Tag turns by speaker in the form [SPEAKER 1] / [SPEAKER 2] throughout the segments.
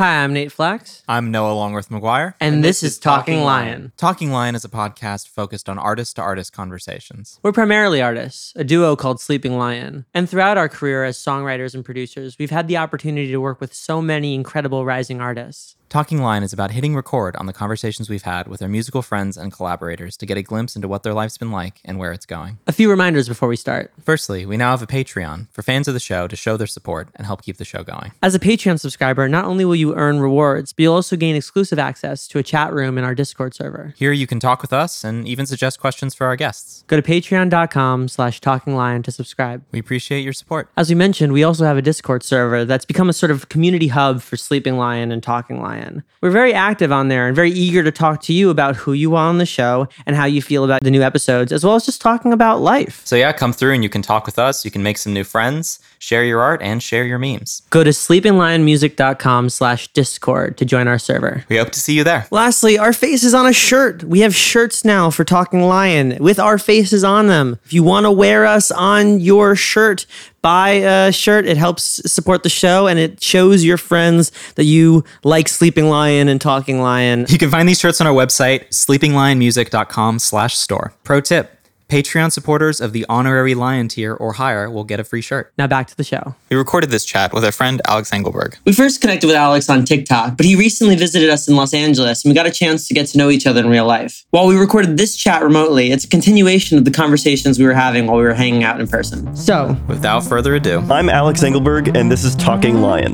[SPEAKER 1] Hi, I'm Nate Flax,
[SPEAKER 2] I'm Noah Longworth McGuire.
[SPEAKER 1] and, this, is Talking Lion.
[SPEAKER 2] Talking Lion is a podcast focused on artist to artist conversations.
[SPEAKER 1] We're primarily artists, a duo called Sleeping Lion. And throughout our career as songwriters and producers, we've had the opportunity to work with so many incredible rising artists.
[SPEAKER 2] Talking Lion is about hitting record on the conversations we've had with our musical friends and collaborators to get a glimpse into what their life's been like and where it's going.
[SPEAKER 1] A few reminders before we start.
[SPEAKER 2] Firstly, we now have a Patreon for fans of the show to show their support and help keep the show going.
[SPEAKER 1] As a Patreon subscriber, not only will you earn rewards, but you'll also gain exclusive access to a chat room in our Discord server.
[SPEAKER 2] Here you can talk with us and even suggest questions for our guests.
[SPEAKER 1] Go to patreon.com slash talking lion to subscribe.
[SPEAKER 2] We appreciate your support.
[SPEAKER 1] As we mentioned, we also have a Discord server that's become a sort of community hub for Sleeping Lion and Talking Lion. We're very active on there and very eager to talk to you about who you are on the show and how you feel about the new episodes, as well as just talking about life.
[SPEAKER 2] So yeah, come through and you can talk with us. You can make some new friends, share your art, and share your memes.
[SPEAKER 1] Go to sleepinglionmusic.com slash discord to join our server.
[SPEAKER 2] We hope to see you there.
[SPEAKER 1] Lastly, our face is on a shirt. We have shirts now for Talking Lion with our faces on them. If you want to wear us on your shirt, buy a shirt. It helps support the show and it shows your friends that you like Sleeping Lion and Talking Lion.
[SPEAKER 2] You can find these shirts on our website, sleepinglionmusic.com slash store. Pro tip, Patreon supporters of the honorary lion tier or higher will get a free shirt.
[SPEAKER 1] Now back to the show.
[SPEAKER 2] We recorded this chat with our friend Alex Engelberg.
[SPEAKER 1] We first connected with Alex on TikTok, but he recently visited us in Los Angeles and we got a chance to get to know each other in real life. While we recorded this chat remotely, it's a continuation of the conversations we were having while we were hanging out in person. So,
[SPEAKER 2] Without further ado,
[SPEAKER 3] I'm Alex Engelberg, and this is Talking Lion.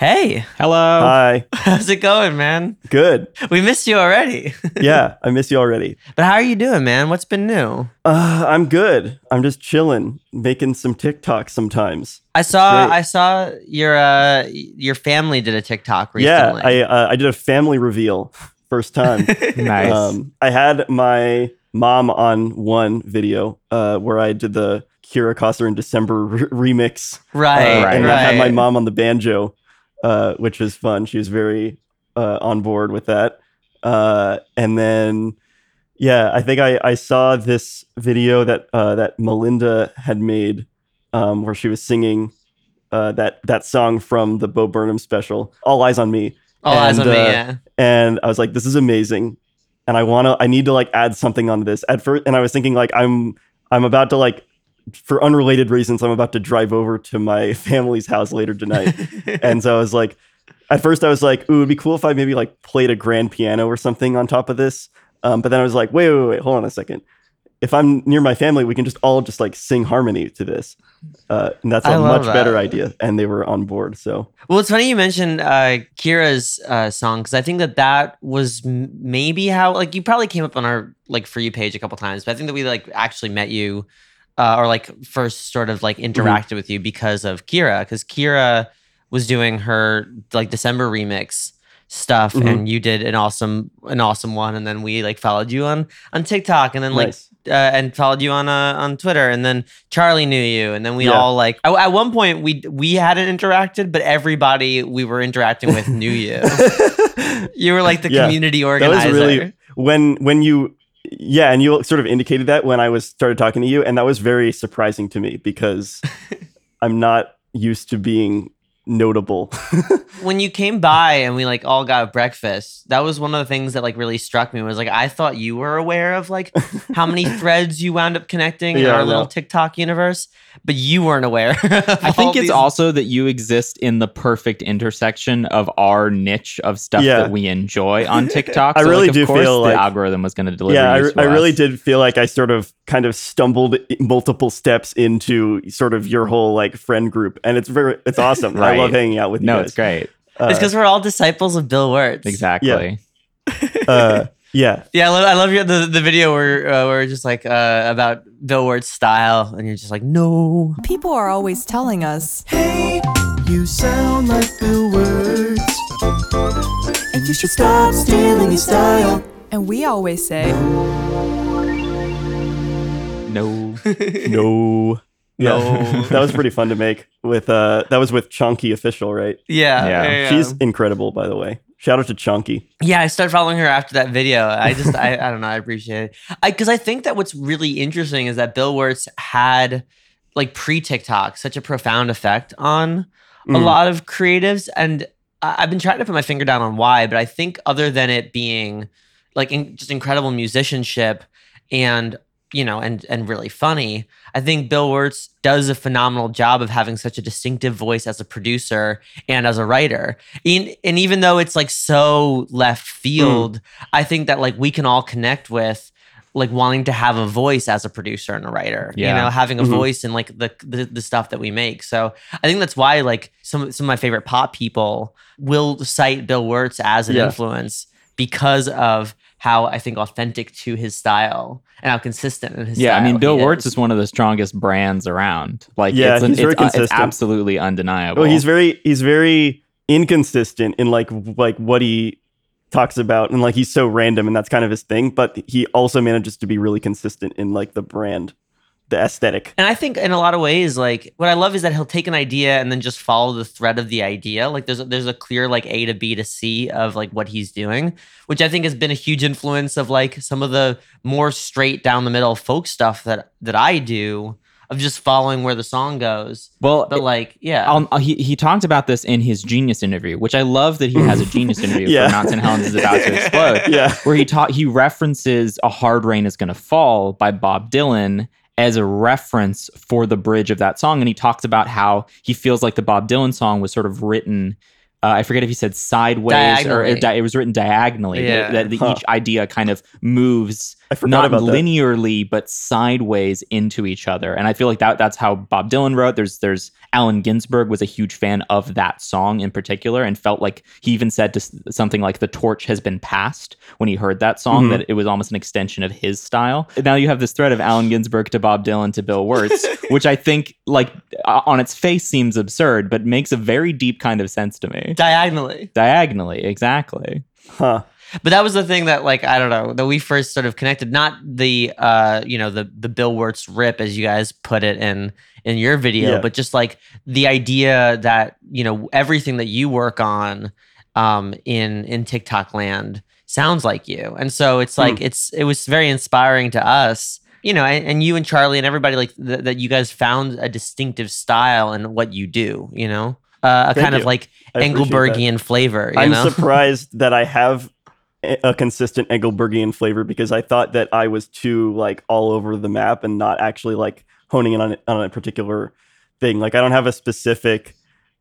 [SPEAKER 1] Hey,
[SPEAKER 2] hello.
[SPEAKER 3] Hi.
[SPEAKER 1] how's it going, man?
[SPEAKER 3] Good.
[SPEAKER 1] We missed you already.
[SPEAKER 3] Yeah, I miss you already.
[SPEAKER 1] but how are you doing, man? What's been new?
[SPEAKER 3] Uh, I'm good. I'm just chilling, making some TikToks sometimes.
[SPEAKER 1] I saw I saw your uh your family did a TikTok recently. Yeah.
[SPEAKER 3] I uh, I did a family reveal first time.
[SPEAKER 2] nice.
[SPEAKER 3] um, I had my mom on one video uh, where I did the Kira Koster in December re- remix,
[SPEAKER 1] right,
[SPEAKER 3] uh,
[SPEAKER 1] right.
[SPEAKER 3] and I had my mom on the banjo, uh, which was fun. She was very uh, on board with that. Uh, and then, yeah, I think I, I saw this video that uh, that Melinda had made, um, where she was singing uh, that that song from the Bo Burnham special, "All Eyes on Me,"
[SPEAKER 1] All eyes on
[SPEAKER 3] and,
[SPEAKER 1] me, yeah.
[SPEAKER 3] and I was like, "This is amazing," and I want to, I need to like add something on this at first. And I was thinking like, I'm I'm about to like. For unrelated reasons, I'm about to drive over to my family's house later tonight and so I was like, at first I was like, ooh, it'd be cool if I maybe like played a grand piano or something on top of this. Um, but then I was like, wait, wait, wait, hold on a second. If I'm near my family, we can just all just like sing harmony to this. Uh, and that's
[SPEAKER 1] I
[SPEAKER 3] a much better idea. And they were on board. So
[SPEAKER 1] Well, it's funny you mentioned uh, Kira's uh, song because I think that that was m- maybe how like you probably came up on our like for you page a couple times, but I think that we like actually met you uh, or like first sort of like interacted with you because of Kira because Kira was doing her like December remix stuff
[SPEAKER 3] Mhm.
[SPEAKER 1] and you did an awesome an awesome one and then we like followed you on on TikTok and then like
[SPEAKER 3] nice.
[SPEAKER 1] uh, and followed you on uh, on Twitter, and then Charlie knew you, and then we
[SPEAKER 3] Yeah.
[SPEAKER 1] all like at, at one point we we hadn't interacted, but everybody we were interacting with knew you. you were like the
[SPEAKER 3] Yeah.
[SPEAKER 1] community
[SPEAKER 3] That
[SPEAKER 1] organizer.
[SPEAKER 3] was really when when you yeah, and you sort of indicated that when I was started talking to you, and that was very surprising to me because I'm not used to being notable.
[SPEAKER 1] when you came by and we like all got breakfast. That was one of the things that like really struck me was like I thought you were aware of like how many threads you wound up connecting in our little. TikTok universe, but you weren't aware.
[SPEAKER 4] I think it's also that you exist in the perfect intersection of our niche of stuff
[SPEAKER 3] Yeah.
[SPEAKER 4] that we enjoy on TikTok.
[SPEAKER 3] I
[SPEAKER 4] So,
[SPEAKER 3] really
[SPEAKER 4] like, of
[SPEAKER 3] do
[SPEAKER 4] course
[SPEAKER 3] feel
[SPEAKER 4] the
[SPEAKER 3] like-
[SPEAKER 4] algorithm was going to deliver.
[SPEAKER 3] yeah, I,
[SPEAKER 4] you
[SPEAKER 3] re-
[SPEAKER 4] to
[SPEAKER 3] I really did feel like I sort of kind of stumbled multiple steps into sort of your whole like friend group, and it's very it's awesome. I
[SPEAKER 4] Right.
[SPEAKER 3] love hanging out with you
[SPEAKER 4] No,
[SPEAKER 3] guys.
[SPEAKER 4] it's great.
[SPEAKER 3] Uh,
[SPEAKER 1] It's because we're all disciples of Bill Wurtz.
[SPEAKER 4] Exactly.
[SPEAKER 3] uh, yeah,
[SPEAKER 1] Yeah, I love, I love your, the the video where uh, where it's just like uh, about Bill Wurtz style, and you're just like, no.
[SPEAKER 5] People are always telling us,
[SPEAKER 6] Hey, you sound like Bill Wurtz.
[SPEAKER 5] and you should
[SPEAKER 6] Stop stealing his style.
[SPEAKER 5] And we always say,
[SPEAKER 4] No.
[SPEAKER 3] no, Yeah,
[SPEAKER 1] No.
[SPEAKER 3] that was pretty fun to make. With uh, that was with Chunky official, right?
[SPEAKER 1] Yeah,
[SPEAKER 4] Yeah.
[SPEAKER 1] yeah, yeah.
[SPEAKER 3] She's incredible, by the way. Shout out to Chunky.
[SPEAKER 1] Yeah, I started following her after that video. I just, I, I don't know, I appreciate it. I because I think that what's really interesting is that Bill Wurtz had like pre TikTok such a profound effect on a
[SPEAKER 3] Mm.
[SPEAKER 1] lot of creatives, and I- I've been trying to put my finger down on why, but I think other than it being like in, just incredible musicianship and you know and and really funny, I think Bill Wurtz does a phenomenal job of having such a distinctive voice as a producer and as a writer. And, and even though it's like so left field, I think that like we can all connect with like wanting to have a voice as a producer and a writer. You know, having a
[SPEAKER 3] Mhm.
[SPEAKER 1] voice in like the, the the stuff that we make. So I think that's why like some some of my favorite pop people will cite Bill Wurtz as an
[SPEAKER 3] Yeah.
[SPEAKER 1] influence because of how I think authentic to his style and how consistent in his
[SPEAKER 4] Yeah, I mean, Bill
[SPEAKER 1] he
[SPEAKER 4] Wurtz is one of the strongest brands around. Like,
[SPEAKER 3] Yeah,
[SPEAKER 4] it's,
[SPEAKER 3] he's very
[SPEAKER 4] it's, uh, it's absolutely undeniable.
[SPEAKER 3] Well, he's very he's very inconsistent in like like what he talks about, and like he's so random, and that's kind of his thing. But he also manages to be really consistent in like the brand, the aesthetic.
[SPEAKER 1] And I think in a lot of ways, like what I love is that he'll take an idea and then just follow the thread of the idea. Like there's a, there's a clear like A to B to C of like what he's doing, which I think has been a huge influence of like some of the more straight down the middle folk stuff that that I do of just following where the song goes.
[SPEAKER 4] well,
[SPEAKER 1] But like, yeah,
[SPEAKER 4] I'll, uh, he he talked about this in his Genius interview, which I love that he has a Genius interview
[SPEAKER 3] Yeah.
[SPEAKER 4] for Mountain Helens is about to explode.
[SPEAKER 3] Yeah,
[SPEAKER 4] where he taught he references a hard rain is going to fall by bob dylan as a reference for the bridge of that song. And he talks about how he feels like the bob dylan song was sort of written uh, I forget if he said sideways or
[SPEAKER 1] Diagonally.
[SPEAKER 4] it, di- it was written diagonally.
[SPEAKER 1] Yeah.
[SPEAKER 4] That, that
[SPEAKER 3] Huh.
[SPEAKER 4] each idea kind of moves not
[SPEAKER 3] about that.
[SPEAKER 4] linearly but sideways into each other. And I feel like that that's how Bob Dylan wrote. There's there's Allen Ginsberg was a huge fan of that song in particular and felt like he even said to s- something like the torch has been passed when he heard that song
[SPEAKER 3] Mhm.
[SPEAKER 4] that it was almost an extension of his style. Now you have this thread of Allen Ginsberg to Bob Dylan to Bill Wurtz, which I think like uh, on its face seems absurd but makes a very deep kind of sense to me.
[SPEAKER 1] Diagonally.
[SPEAKER 4] Diagonally, exactly.
[SPEAKER 3] huh?
[SPEAKER 1] But that was the thing that like I don't know that we first sort of connected. Not the uh you know the the Bill Wurtz rip as you guys put it in in your video,
[SPEAKER 3] Yeah.
[SPEAKER 1] but just like the idea that you know everything that you work on um in in TikTok land sounds like you, and so it's like it's it was very inspiring to us. You know, and, and you and Charlie and everybody like th- that. You guys found a distinctive style in what you do. You know, uh, a
[SPEAKER 3] Thank
[SPEAKER 1] kind of like
[SPEAKER 3] I.
[SPEAKER 1] Engelbergian flavor. You
[SPEAKER 3] I'm
[SPEAKER 1] know?
[SPEAKER 3] surprised that I have a consistent Engelbergian flavor because I thought that I was too like all over the map and not actually like honing in on on a particular thing. Like I don't have a specific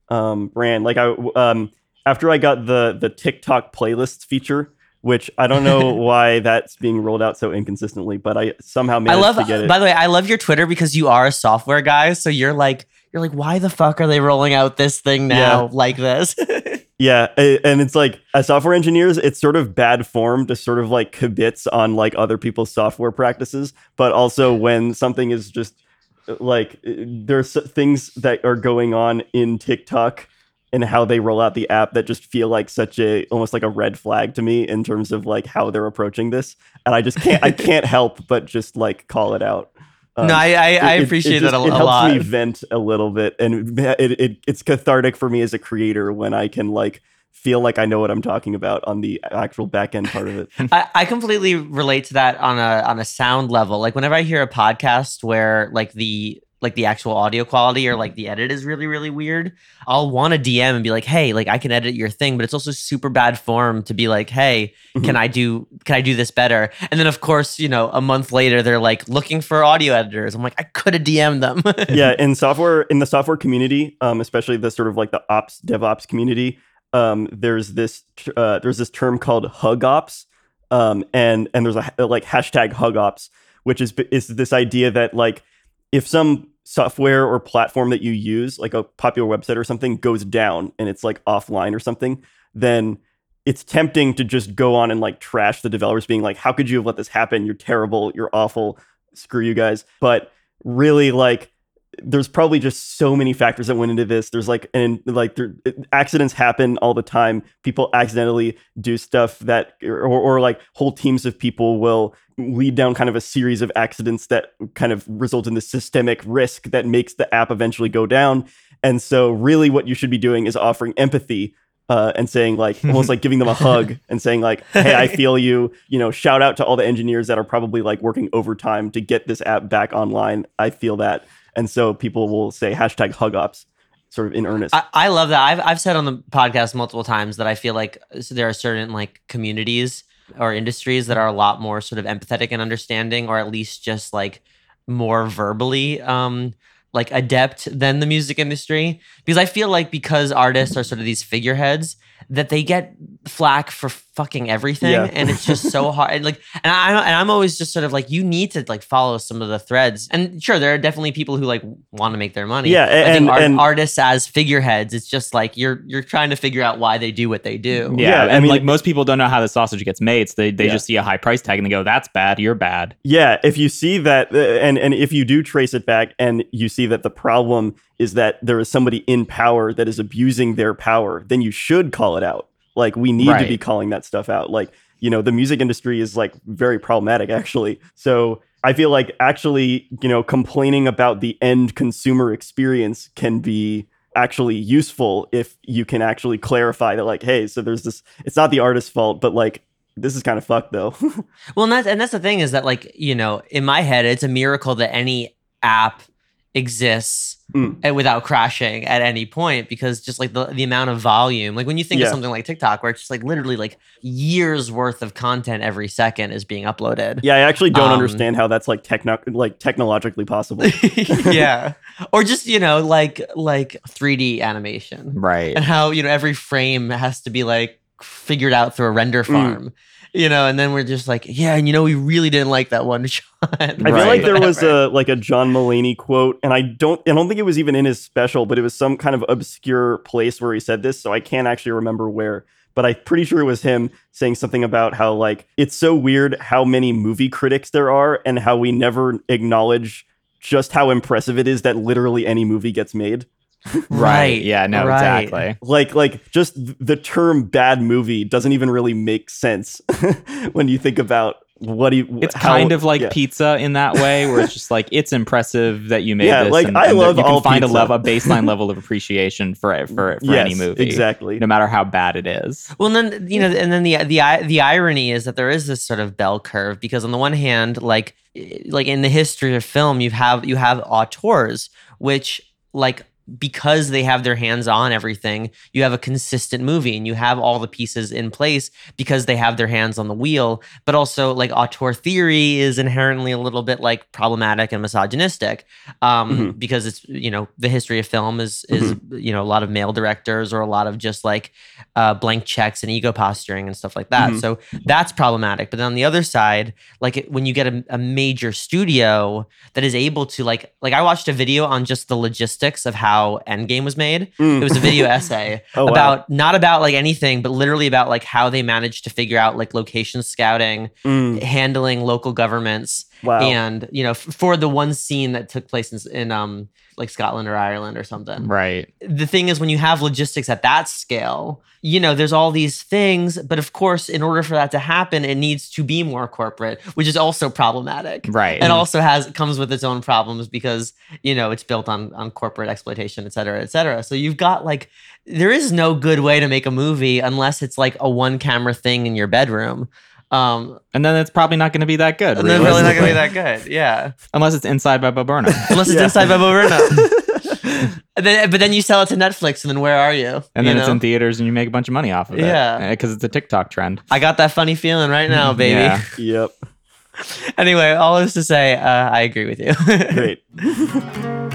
[SPEAKER 3] um, brand. Like I um, after I got the the TikTok playlists feature, which I don't know why that's being rolled out so inconsistently, but I somehow
[SPEAKER 1] I
[SPEAKER 3] managed
[SPEAKER 1] love.
[SPEAKER 3] to get it.
[SPEAKER 1] By the way, I love your Twitter because you are a software guy. So you're like, you're like, why the fuck are they rolling out this thing now
[SPEAKER 3] Yeah.
[SPEAKER 1] like this?
[SPEAKER 3] Yeah, and it's like as software engineers, it's sort of bad form to sort of like kibitz on like other people's software practices, but also when something is just like uh, there's things that are going on in TikTok and how they roll out the app that just feel like such a almost like a red flag to me in terms of like how they're approaching this, and I just can't I can't help but just like call it out. Um,
[SPEAKER 1] no, I I, I
[SPEAKER 3] it- it-
[SPEAKER 1] appreciate
[SPEAKER 3] it just-
[SPEAKER 1] that a,
[SPEAKER 3] lot.
[SPEAKER 1] It
[SPEAKER 3] helps
[SPEAKER 1] lot.
[SPEAKER 3] me vent a little bit, and it, it it's cathartic for me as a creator when I can like feel like I know what I'm talking about on the actual back end part of it.
[SPEAKER 1] I, I completely relate to that on a on a sound level. Like whenever I hear a podcast where like the like the actual audio quality or like the edit is really really weird, I'll want to DM and be like, "Hey, like I can edit your thing," but it's also super bad form to be like, "Hey, can I do can I do this better?" And then of course, you know, a month later they're like looking for audio editors. I'm like, I could have DM'd them.
[SPEAKER 3] yeah, in software in the software community, um, especially the sort of like the ops DevOps community, um, there's this uh, there's this term called hug ops, um, and and there's a like hashtag hug ops, which is is this idea that like if some software or platform that you use, like a popular website or something, goes down and it's like offline or something, then it's tempting to just go on and like trash the developers, being like, "How could you have let this happen? You're terrible. You're awful. Screw you guys." But really, like there's probably just so many factors that went into this. There's like and like there, accidents happen all the time. People accidentally do stuff that or, or like whole teams of people will lead down kind of a series of accidents that kind of result in the systemic risk that makes the app eventually go down. And so really what you should be doing is offering empathy uh, and saying like almost like giving them a hug and saying like hey i feel you you know shout out to all the engineers that are probably like working overtime to get this app back online i feel that and so people will say hashtag hug ops sort of in earnest
[SPEAKER 1] I, I love that. I've I've said on the podcast multiple times that I feel like there are certain like communities or industries that are a lot more sort of empathetic and understanding, or at least just like more verbally um like adept than the music industry. Because I feel like because artists are sort of these figureheads, that they get flack for fucking everything,
[SPEAKER 3] Yeah.
[SPEAKER 1] and it's just so hard. And like, and I and I'm always just sort of like, you need to like follow some of the threads. And sure, there are definitely people who like want to make their money.
[SPEAKER 3] Yeah,
[SPEAKER 1] I think
[SPEAKER 3] and-
[SPEAKER 1] art-
[SPEAKER 3] and-
[SPEAKER 1] artists as figureheads, it's just like you're you're trying to figure out why they do what they do.
[SPEAKER 4] Yeah,
[SPEAKER 3] Yeah, I
[SPEAKER 4] and
[SPEAKER 3] mean-
[SPEAKER 4] like most people don't know how the sausage gets made, so they, they
[SPEAKER 3] Yeah.
[SPEAKER 4] just see a high price tag and they go, "That's bad. You're bad."
[SPEAKER 3] Yeah, if you see that, uh, and and if you do trace it back, and you see that the problem is that there is somebody in power that is abusing their power, then you should call it out. Like we need to be calling that stuff out. Like you know, the music industry is like very problematic, actually. So I feel like actually, you know, complaining about the end consumer experience can be actually useful if you can actually clarify that, like, hey, so there's this. It's not the artist's fault, but like. This is kind of fucked though.
[SPEAKER 1] Well, and that's and that's the thing is that like you know in my head it's a miracle that any app exists
[SPEAKER 3] Mm.
[SPEAKER 1] and without crashing at any point because just like the, the amount of volume like when you think
[SPEAKER 3] Yeah.
[SPEAKER 1] of something like tiktok where it's just like literally like years worth of content every second is being uploaded
[SPEAKER 3] Yeah, I actually don't
[SPEAKER 1] Um,
[SPEAKER 3] understand how that's like techno like technologically possible.
[SPEAKER 1] yeah or just you know like like 3d animation
[SPEAKER 4] Right.
[SPEAKER 1] and how you know every frame has to be like figured out through a render
[SPEAKER 3] Mm.
[SPEAKER 1] Farm you know and then we're just like yeah and you know we really didn't like that one shot
[SPEAKER 3] I feel
[SPEAKER 4] Right.
[SPEAKER 3] like there was a like a John Mulaney quote, and I don't I don't think it was even in his special, but it was some kind of obscure place where he said this, so I can't actually remember where. But I'm pretty sure it was him saying something about how like it's so weird how many movie critics there are and how we never acknowledge just how impressive it is that literally any movie gets made.
[SPEAKER 4] Right. Yeah. No.
[SPEAKER 1] right.
[SPEAKER 4] Exactly.
[SPEAKER 3] Like like just the term bad movie doesn't even really make sense when you think about what he
[SPEAKER 4] It's
[SPEAKER 3] how-
[SPEAKER 4] kind of like
[SPEAKER 3] yeah.
[SPEAKER 4] pizza in that way, where it's just like it's impressive that you made
[SPEAKER 3] Yeah,
[SPEAKER 4] this.
[SPEAKER 3] like,
[SPEAKER 4] and,
[SPEAKER 3] I
[SPEAKER 4] and
[SPEAKER 3] love
[SPEAKER 4] you can
[SPEAKER 3] all
[SPEAKER 4] find a
[SPEAKER 3] pizza.
[SPEAKER 4] level, a baseline level of appreciation for for for any movie,
[SPEAKER 3] exactly.
[SPEAKER 4] no matter how bad it is.
[SPEAKER 1] Well, and then you know, and then the the the irony is that there is this sort of bell curve because on the one hand, like like in the history of film, you have you have auteurs, which like because they have their hands on everything, you have a consistent movie and you have all the pieces in place because they have their hands on the wheel. But also, like auteur theory is inherently a little bit like problematic and misogynistic um, because it's you know the history of film is is you know a lot of male directors or a lot of just like uh, blank checks and ego posturing and stuff like that.
[SPEAKER 3] Mhm.
[SPEAKER 1] So that's problematic. But then on the other side, like it- when you get a, a major studio that is able to like like I watched a video on just the logistics of how Endgame was made.
[SPEAKER 3] Mm.
[SPEAKER 1] It was a video essay
[SPEAKER 3] Oh, wow.
[SPEAKER 1] about not about like anything, but literally about like how they managed to figure out like location scouting,
[SPEAKER 3] Mm,
[SPEAKER 1] handling local governments,
[SPEAKER 3] wow.
[SPEAKER 1] and you know f- for the one scene that took place in, in um like Scotland or Ireland or something
[SPEAKER 4] Right.
[SPEAKER 1] the thing is when you have logistics at that scale you know there's all these things but of course in order for that to happen it needs to be more corporate which is also problematic
[SPEAKER 4] Right.
[SPEAKER 1] and also has comes with its own problems because you know it's built on on corporate exploitation et cetera et cetera so you've got like there is no good way to make a movie unless it's like a one camera thing in your bedroom um
[SPEAKER 4] and then it's probably not going to be that good.
[SPEAKER 1] and then really not gonna be that good yeah
[SPEAKER 4] unless it's inside by Bo Burnham.
[SPEAKER 1] unless it's
[SPEAKER 3] Yeah.
[SPEAKER 1] inside by Bo Burnham. and then but then you sell it to netflix and then where are you
[SPEAKER 4] And
[SPEAKER 1] You
[SPEAKER 4] then it's in theaters and you make a bunch of money off of it.
[SPEAKER 1] Yeah.
[SPEAKER 4] Because it's a TikTok trend.
[SPEAKER 1] I got that funny feeling right now, baby.
[SPEAKER 4] Yeah.
[SPEAKER 3] Yep.
[SPEAKER 1] anyway, all this to say, uh, I agree with you.
[SPEAKER 3] Great.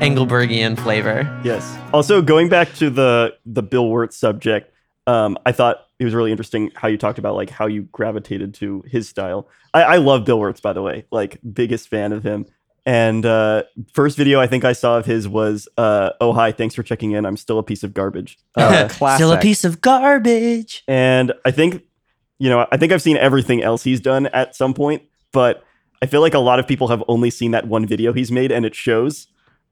[SPEAKER 1] Engelbergian flavor.
[SPEAKER 3] Yes. Also, going back to the the Bill Wurtz subject, um, I thought it was really interesting how you talked about like how you gravitated to his style. I, I love Bill Wurtz, by the way, like biggest fan of him. And uh, first video I think I saw of his was, uh, "Oh hi, thanks for checking in. I'm still a piece of garbage." Uh,
[SPEAKER 1] Still a piece of garbage.
[SPEAKER 3] and I think, you know, I think I've seen everything else he's done at some point, but I feel like a lot of people have only seen that one video he's made, and it shows.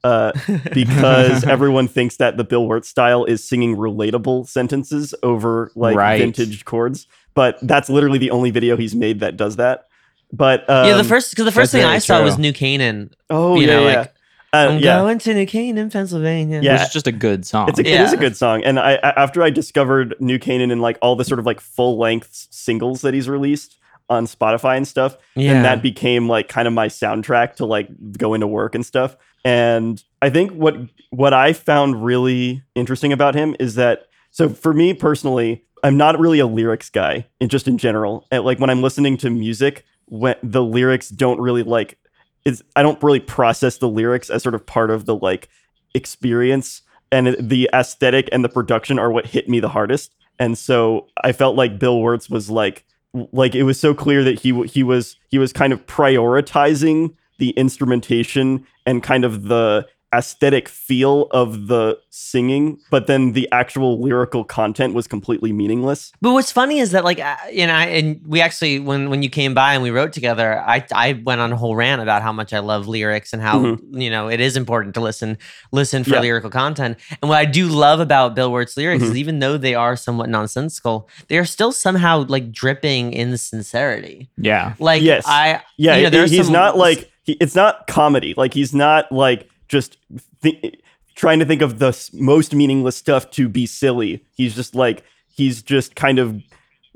[SPEAKER 3] Uh, because everyone thinks that the Bill Wurtz style is singing relatable sentences over like
[SPEAKER 4] Right.
[SPEAKER 3] vintage chords, but that's literally the only video he's made that does that. But um,
[SPEAKER 1] yeah, the first because the first
[SPEAKER 3] that's
[SPEAKER 1] thing I
[SPEAKER 3] very
[SPEAKER 1] saw was. New Canaan.
[SPEAKER 3] oh
[SPEAKER 1] you
[SPEAKER 3] yeah,
[SPEAKER 1] know,
[SPEAKER 3] yeah.
[SPEAKER 1] like,
[SPEAKER 3] Uh,
[SPEAKER 1] I'm
[SPEAKER 3] yeah.
[SPEAKER 1] going to New Canaan, Pennsylvania.
[SPEAKER 3] Yeah.
[SPEAKER 4] it's just a good song.
[SPEAKER 3] It's a, It is a good song, and I, I after I discovered New Canaan and like all the sort of like full length singles that he's released on Spotify and stuff,
[SPEAKER 1] Yeah.
[SPEAKER 3] and that became like kind of my soundtrack to like going to work and stuff. And I think what what I found really interesting about him is that so for me personally, I'm not really a lyrics guy, in just in general. And like when I'm listening to music, when the lyrics don't really like it's I don't really process the lyrics as sort of part of the like experience and the aesthetic and the production are what hit me the hardest. And so I felt like Bill Wurtz was like like it was so clear that he he was he was kind of prioritizing the instrumentation and kind of the aesthetic feel of the singing, but then the actual lyrical content was completely meaningless.
[SPEAKER 1] But what's funny is that like uh, you know, and we actually when when you came by and we wrote together, I I went on a whole rant about how much I love lyrics and how you know it is important to listen listen for
[SPEAKER 3] Yeah.
[SPEAKER 1] lyrical content. And what I do love about Bill Wurtz lyrics
[SPEAKER 3] Mhm.
[SPEAKER 1] is even though they are somewhat nonsensical, they are still somehow like dripping in sincerity.
[SPEAKER 4] yeah.
[SPEAKER 1] Like
[SPEAKER 3] Yes.
[SPEAKER 1] I
[SPEAKER 3] Yeah,
[SPEAKER 1] you know,
[SPEAKER 3] he-
[SPEAKER 1] there's
[SPEAKER 3] he's
[SPEAKER 1] some-
[SPEAKER 3] not like he, it's not comedy. Like he's not like just thi- trying to think of the most meaningless stuff to be silly. He's just like he's just kind of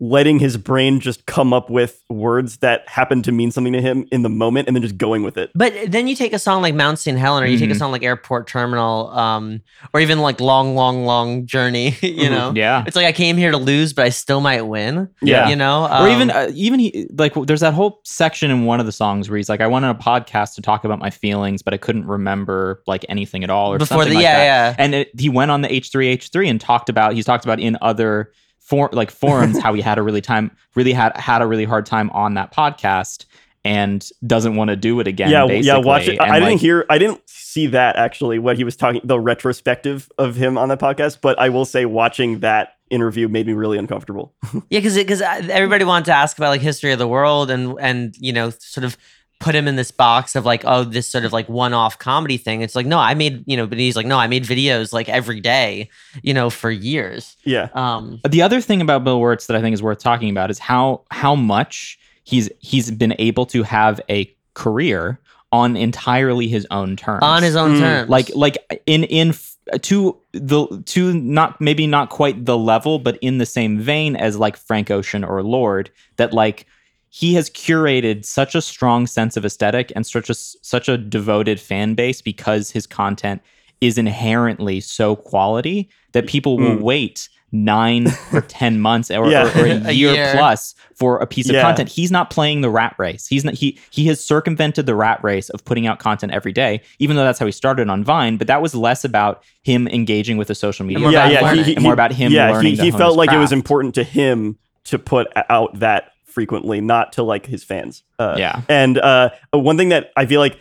[SPEAKER 3] letting his brain just come up with words that happen to mean something to him in the moment and then just going with it.
[SPEAKER 1] But then you take a song like Mount St. Helen, or you take a
[SPEAKER 4] Mhm.
[SPEAKER 1] song like Airport Terminal, um, or even like Long, Long, Long Journey. You
[SPEAKER 3] Mhm.
[SPEAKER 1] know,
[SPEAKER 4] Yeah.
[SPEAKER 1] it's like I came here to lose, but I still might win.
[SPEAKER 3] Yeah.
[SPEAKER 1] you know,
[SPEAKER 4] or even
[SPEAKER 1] Um,
[SPEAKER 4] uh, even he like there's that whole section in one of the songs where he's like, I went on a podcast to talk about my feelings, but I couldn't remember like anything at all or
[SPEAKER 1] before
[SPEAKER 4] something
[SPEAKER 1] the
[SPEAKER 4] like
[SPEAKER 1] yeah,
[SPEAKER 4] that.
[SPEAKER 1] yeah.
[SPEAKER 4] And it, he went on the H3H3 and talked about he's talked about in other for like forums how he had a really time really had had a really hard time on that podcast and doesn't want to do it again.
[SPEAKER 3] yeah,
[SPEAKER 4] basically.
[SPEAKER 3] yeah. Watch it. I,
[SPEAKER 4] And,
[SPEAKER 3] I didn't
[SPEAKER 4] like,
[SPEAKER 3] hear. I didn't see that actually. What he was talking, the retrospective of him on the podcast. But I will say, watching that interview made me really uncomfortable.
[SPEAKER 1] Yeah, because because uh, everybody wanted to ask about like history of the world and and you know sort of put him in this box of like oh this sort of like one off comedy thing. It's like no, I made you know, but he's like no, I made videos like every day, you know, for years.
[SPEAKER 3] Yeah.
[SPEAKER 1] Um,
[SPEAKER 4] The other thing about Bill Wurtz that I think is worth talking about is how how much he's he's been able to have a career on entirely his own terms.
[SPEAKER 1] on his own
[SPEAKER 3] Mm.
[SPEAKER 1] terms,
[SPEAKER 4] like like in in to the to not maybe not quite the level but in the same vein as like Frank Ocean or Lorde that like he has curated such a strong sense of aesthetic and such a such a devoted fan base because his content is inherently so quality that people will
[SPEAKER 3] Mm.
[SPEAKER 4] wait nine or ten months or,
[SPEAKER 3] Yeah.
[SPEAKER 4] or, or a,
[SPEAKER 1] A
[SPEAKER 4] year,
[SPEAKER 1] year.
[SPEAKER 4] plus for a piece of
[SPEAKER 3] Yeah.
[SPEAKER 4] content. He's not playing the rat race. He's not he he has circumvented the rat race of putting out content every day, even though that's how he started on Vine. But that was less about him engaging with the social media,
[SPEAKER 1] more
[SPEAKER 3] yeah,
[SPEAKER 1] about
[SPEAKER 3] yeah. He, he,
[SPEAKER 4] and more about him
[SPEAKER 3] Yeah,
[SPEAKER 4] learning.
[SPEAKER 3] he, he felt
[SPEAKER 4] his
[SPEAKER 3] like it was important to him to put out that frequently, not to like his fans. Uh,
[SPEAKER 4] Yeah.
[SPEAKER 3] And uh, one thing that I feel like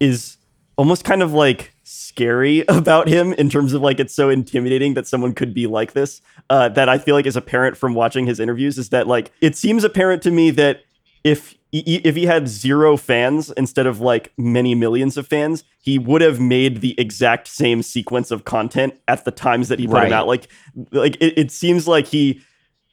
[SPEAKER 3] is almost kind of like scary about him in terms of like it's so intimidating that someone could be like this. Uh, that I feel like is apparent from watching his interviews is that like it seems apparent to me that if he, if he had zero fans instead of like many millions of fans, he would have made the exact same sequence of content at the times that he put
[SPEAKER 4] Right.
[SPEAKER 3] them out. Like like it, it seems like he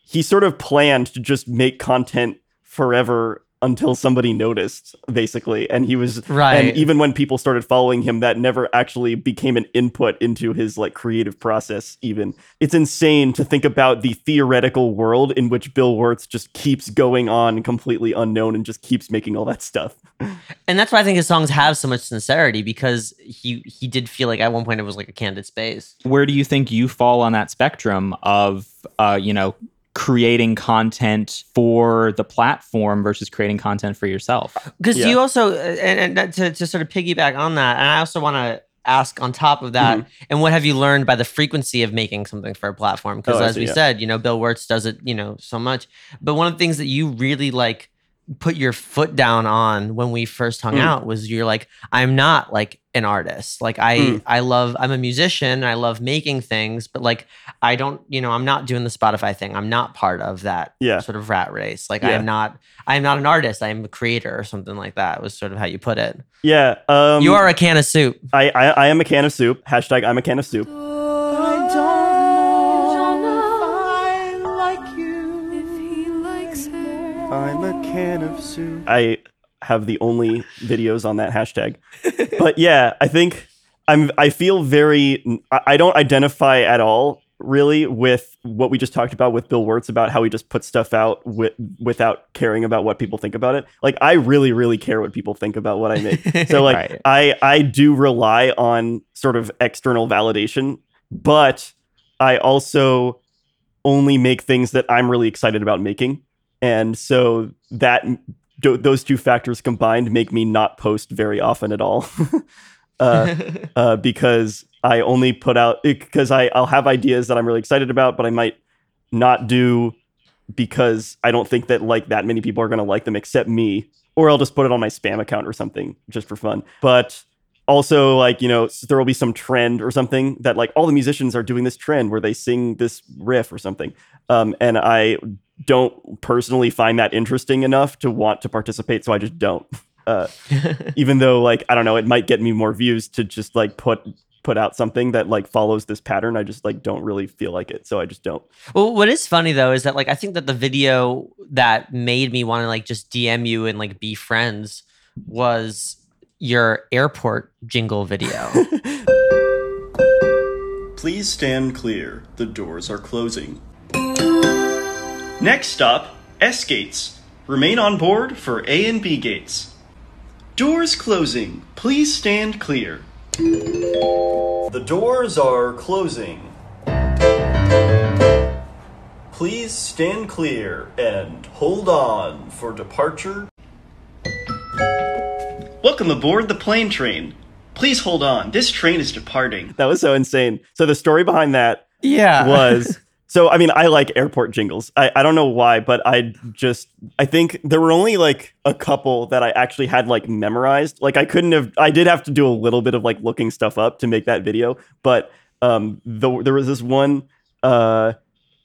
[SPEAKER 3] he sort of planned to just make content forever until somebody noticed basically and he was
[SPEAKER 1] Right.
[SPEAKER 3] and even when people started following him that never actually became an input into his like creative process even it's insane to think about the theoretical world in which bill wurtz just keeps going on completely unknown and just keeps making all that stuff
[SPEAKER 1] and that's why I think his songs have so much sincerity because he he did feel like at one point it was like a candid space.
[SPEAKER 4] Where do you think you fall on that spectrum of uh, you know creating content for the platform versus creating content for yourself?
[SPEAKER 1] Because
[SPEAKER 3] Yeah.
[SPEAKER 1] you also, uh, and, and to, to sort of piggyback on that, and I also want to ask on top of that,
[SPEAKER 3] Mm-hmm.
[SPEAKER 1] and what have you learned by the frequency of making something for a platform? Because
[SPEAKER 3] Oh,
[SPEAKER 1] as
[SPEAKER 3] see,
[SPEAKER 1] we
[SPEAKER 3] yeah.
[SPEAKER 1] said, you know, Bill Wurtz does it, you know, so much. But one of the things that you really like put your foot down on when we first hung
[SPEAKER 3] Mm.
[SPEAKER 1] out was you're like I'm not like an artist. Like I
[SPEAKER 3] Mm.
[SPEAKER 1] I love I'm a musician, I love making things, but like I don't, you know, I'm not doing the Spotify thing. I'm not part of that
[SPEAKER 3] Yeah.
[SPEAKER 1] sort of rat race. Like
[SPEAKER 3] Yeah.
[SPEAKER 1] I'm not I'm not an artist. I'm a creator or something like that. Was sort of how you put it.
[SPEAKER 3] Yeah. Um,
[SPEAKER 1] you are a can of soup.
[SPEAKER 3] I, I I am a can of soup. Hashtag I'm a can of soup. A can of soup. I have the only videos on that hashtag. but yeah, I think I'm I feel very I I don't identify at all really with what we just talked about with Bill Wurtz about how he just puts stuff out with, without caring about what people think about it. Like I really really care what people think about what I make. So like
[SPEAKER 4] Right.
[SPEAKER 3] I I do rely on sort of external validation, but I also only make things that I'm really excited about making. And so that those two factors combined make me not post very often at all. uh, uh, because I only put out because I I'll have ideas that I'm really excited about, but I might not do because I don't think that like that many people are going to like them except me, or I'll just put it on my spam account or something just for fun. But also like you know there will be some trend or something that like all the musicians are doing this trend where they sing this riff or something, um, and I don't personally find that interesting enough to want to participate, so I just don't. Uh, even though like I don't know, it might get me more views to just like put put out something that like follows this pattern. I just like don't really feel like it, so I just don't.
[SPEAKER 1] Well, what is funny though is that like I think that the video that made me want to like just DM you and like be friends was your airport jingle video.
[SPEAKER 7] Please stand clear. The doors are closing. Next stop, S gates. Remain on board for A and B gates. Doors closing. Please stand clear. The doors are closing. Please stand clear and hold on for departure. Welcome aboard the plane train. Please hold on. This train is departing.
[SPEAKER 3] That was so insane. So the story behind that
[SPEAKER 1] yeah.
[SPEAKER 3] was so I mean I like airport jingles. I, I don't know why, but I just I think there were only like a couple that I actually had like memorized. Like I couldn't have I did have to do a little bit of like looking stuff up to make that video, but um the, there was this one uh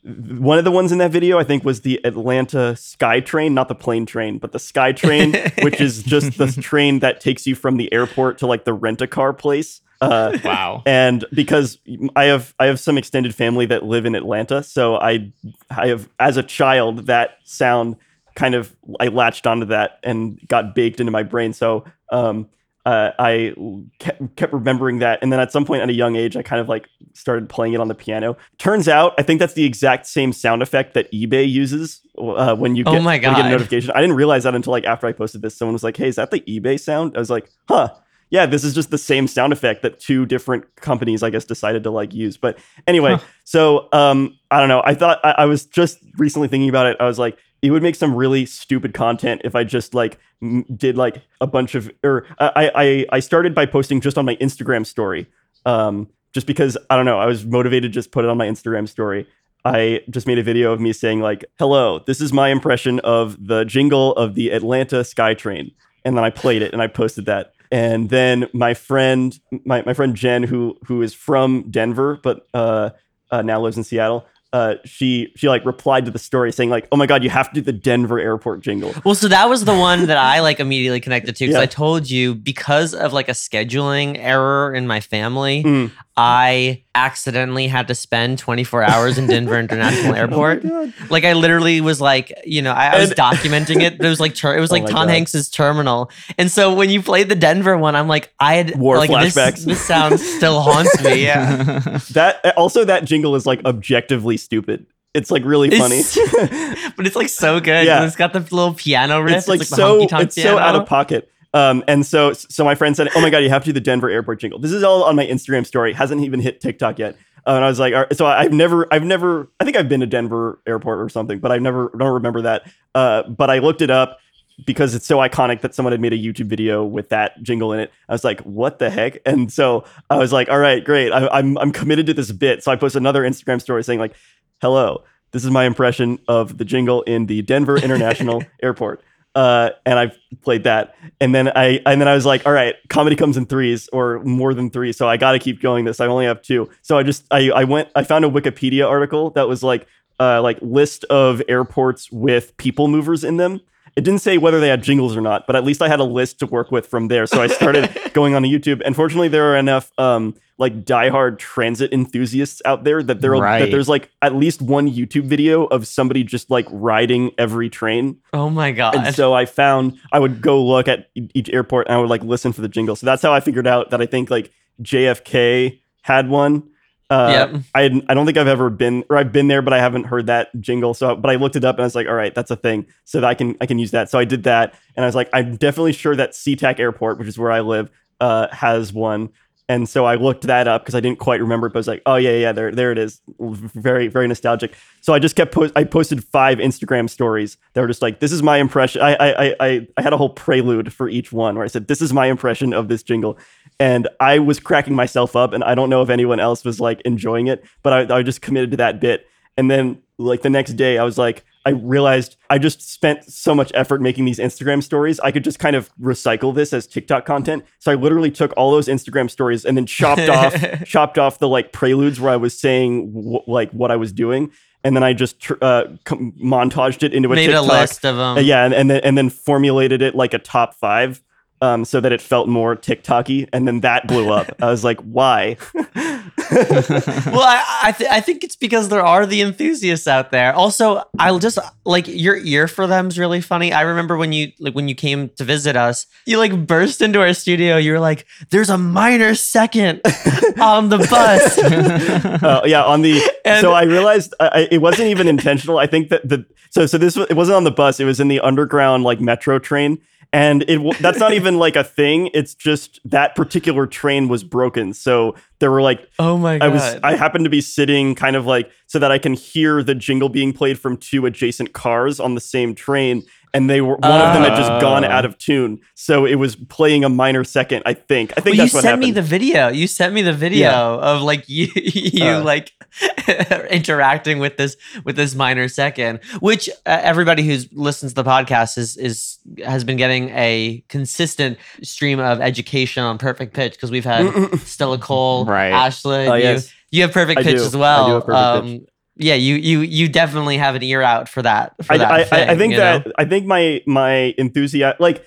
[SPEAKER 3] one of the ones in that video I think was the Atlanta Sky Train, not the plane train, but the Sky Train, which is just the train that takes you from the airport to like the rent a car place. Uh,
[SPEAKER 4] Wow.
[SPEAKER 3] and because I have I have some extended family that live in Atlanta, so I I have as a child that sound kind of I latched onto that and got baked into my brain. So um, uh, I kept, kept remembering that, and then at some point at a young age, I kind of like started playing it on the piano. Turns out, I think that's the exact same sound effect that eBay uses uh, when you
[SPEAKER 1] Oh
[SPEAKER 3] get,
[SPEAKER 1] my
[SPEAKER 3] when you get a
[SPEAKER 1] God.
[SPEAKER 3] notification. I didn't realize that until like after I posted this. Someone was like, "Hey, is that the eBay sound?" I was like, "Huh." Yeah, this is just the same sound effect that two different companies, I guess, decided to like use. But anyway, so um, I don't know. I thought I, I was just recently thinking about it. I was like, it would make some really stupid content if I just like m- did like a bunch of or I I I started by posting just on my Instagram story. Um, just because I don't know, I was motivated to just put it on my Instagram story. I just made a video of me saying like, "Hello, this is my impression of the jingle of the Atlanta SkyTrain," and then I played it and I posted that. And then my friend, my, my friend Jen, who who is from Denver but uh, uh, now lives in Seattle, uh, she she like replied to the story saying like, "Oh my god, you have to do the Denver airport jingle."
[SPEAKER 1] Well, so that was the one that I like immediately connected to because
[SPEAKER 3] Yeah.
[SPEAKER 1] I told you because of like a scheduling error in my family,
[SPEAKER 3] Mm.
[SPEAKER 1] I accidentally had to spend 24 hours in Denver International oh Airport. like I literally was like, you know, I, I was
[SPEAKER 3] And-
[SPEAKER 1] documenting it. There was like ter- it was
[SPEAKER 3] Oh
[SPEAKER 1] like
[SPEAKER 3] my
[SPEAKER 1] Tom
[SPEAKER 3] God.
[SPEAKER 1] Hanks's terminal, and so when you played the Denver one, I'm like, I had
[SPEAKER 3] War
[SPEAKER 1] like this,
[SPEAKER 3] flashbacks.
[SPEAKER 1] this sound still haunts me. Yeah.
[SPEAKER 3] That also that jingle is like objectively stupid. It's like really funny.
[SPEAKER 1] It's- but it's like so good.
[SPEAKER 3] Yeah.
[SPEAKER 1] It's got the little piano riff.
[SPEAKER 3] it's like,
[SPEAKER 1] the
[SPEAKER 3] so
[SPEAKER 1] honky-tonk
[SPEAKER 3] it's so out of pocket. Um, and so so my friend said, "Oh my god, you have to do the Denver airport jingle." This is all on my Instagram story. Hasn't even hit TikTok yet. Uh, and I was like, all right, so I've never, I've never, I think I've been to Denver airport or something, but I never don't remember that. Uh, but I looked it up because it's so iconic that someone had made a YouTube video with that jingle in it. I was like, what the heck? And so I was like, all right, great. I, I'm I'm committed to this bit. So I post another Instagram story saying like, hello, this is my impression of the jingle in the Denver International Airport. Uh, and I've played that. And then I and then I was like, all right, comedy comes in threes or more than three, so I got to keep going. This I only have two, so I just I I went I found a Wikipedia article that was like uh like list of airports with people movers in them. It didn't say whether they had jingles or not, but at least I had a list to work with from there. So I started going on to YouTube. And fortunately, there are enough um, like diehard transit enthusiasts out there that there
[SPEAKER 4] Right.
[SPEAKER 3] that there's like at least one YouTube video of somebody just like riding every train.
[SPEAKER 1] Oh my god.
[SPEAKER 3] And so I found I would go look at each airport and I would like listen for the jingle. So that's how I figured out that I think like JFK had one. Uh,
[SPEAKER 1] Yep.
[SPEAKER 3] I I don't think I've ever been or I've been there, but I haven't heard that jingle. So, but I looked it up and I was like, all right, that's a thing. So that I can I can use that. So I did that, and I was like, I'm definitely sure that SeaTac Airport, which is where I live, uh, has one. And so I looked that up because I didn't quite remember it, but I was like, oh yeah, yeah, there, there it is. Very, very nostalgic. So I just kept post. I posted five Instagram stories that were just like, this is my impression. I, I, I, I had a whole prelude for each one where I said, this is my impression of this jingle, and I was cracking myself up. And I don't know if anyone else was like enjoying it, but I, I just committed to that bit. And then like the next day, I was like, I realized I just spent so much effort making these Instagram stories. I could just kind of recycle this as TikTok content. So I literally took all those Instagram stories and then chopped off chopped off the like preludes where I was saying w- like what I was doing, and then I just tr- uh, com- montaged it into a
[SPEAKER 1] Made
[SPEAKER 3] TikTok.
[SPEAKER 1] a list of them.
[SPEAKER 3] Uh, yeah, and, and then and then formulated it like a top five. Um, so that it felt more TikToky, and then that blew up. I was like, "Why?"
[SPEAKER 1] well, I I, th- I think it's because there are the enthusiasts out there. Also, I'll just like your ear for them is really funny. I remember when you like when you came to visit us, you like burst into our studio. You were like, "There's a minor second on the bus."
[SPEAKER 3] uh, yeah, on the
[SPEAKER 1] And-
[SPEAKER 3] so I realized I, I- it wasn't even intentional. I think that the so so this was, it wasn't on the bus. It was in the underground like metro train, and it that's not even like a thing. It's just that particular train was broken. So there were like
[SPEAKER 1] oh my god I
[SPEAKER 3] was I happened to be sitting kind of like so that I can hear the jingle being played from two adjacent cars on the same train. And they were one of them had just gone
[SPEAKER 4] Oh.
[SPEAKER 3] out of tune, so it was playing a minor second. I think. I think
[SPEAKER 1] well, you sent me the video. You sent me the video of like you you
[SPEAKER 3] Uh.
[SPEAKER 1] like interacting with this with this minor second, which uh, everybody who's listens to the podcast is is has been getting a consistent stream of education on perfect pitch because we've had Stella Cole,
[SPEAKER 4] Right.
[SPEAKER 1] Ashland,
[SPEAKER 3] Oh,
[SPEAKER 1] you,
[SPEAKER 3] yes.
[SPEAKER 1] you have perfect pitch as well.
[SPEAKER 3] I do have perfect pitch.
[SPEAKER 1] Yeah, you you you definitely have an ear out for that. For
[SPEAKER 3] I,
[SPEAKER 1] that
[SPEAKER 3] I, I, I think that
[SPEAKER 1] know?
[SPEAKER 3] I think my my enthusiasm like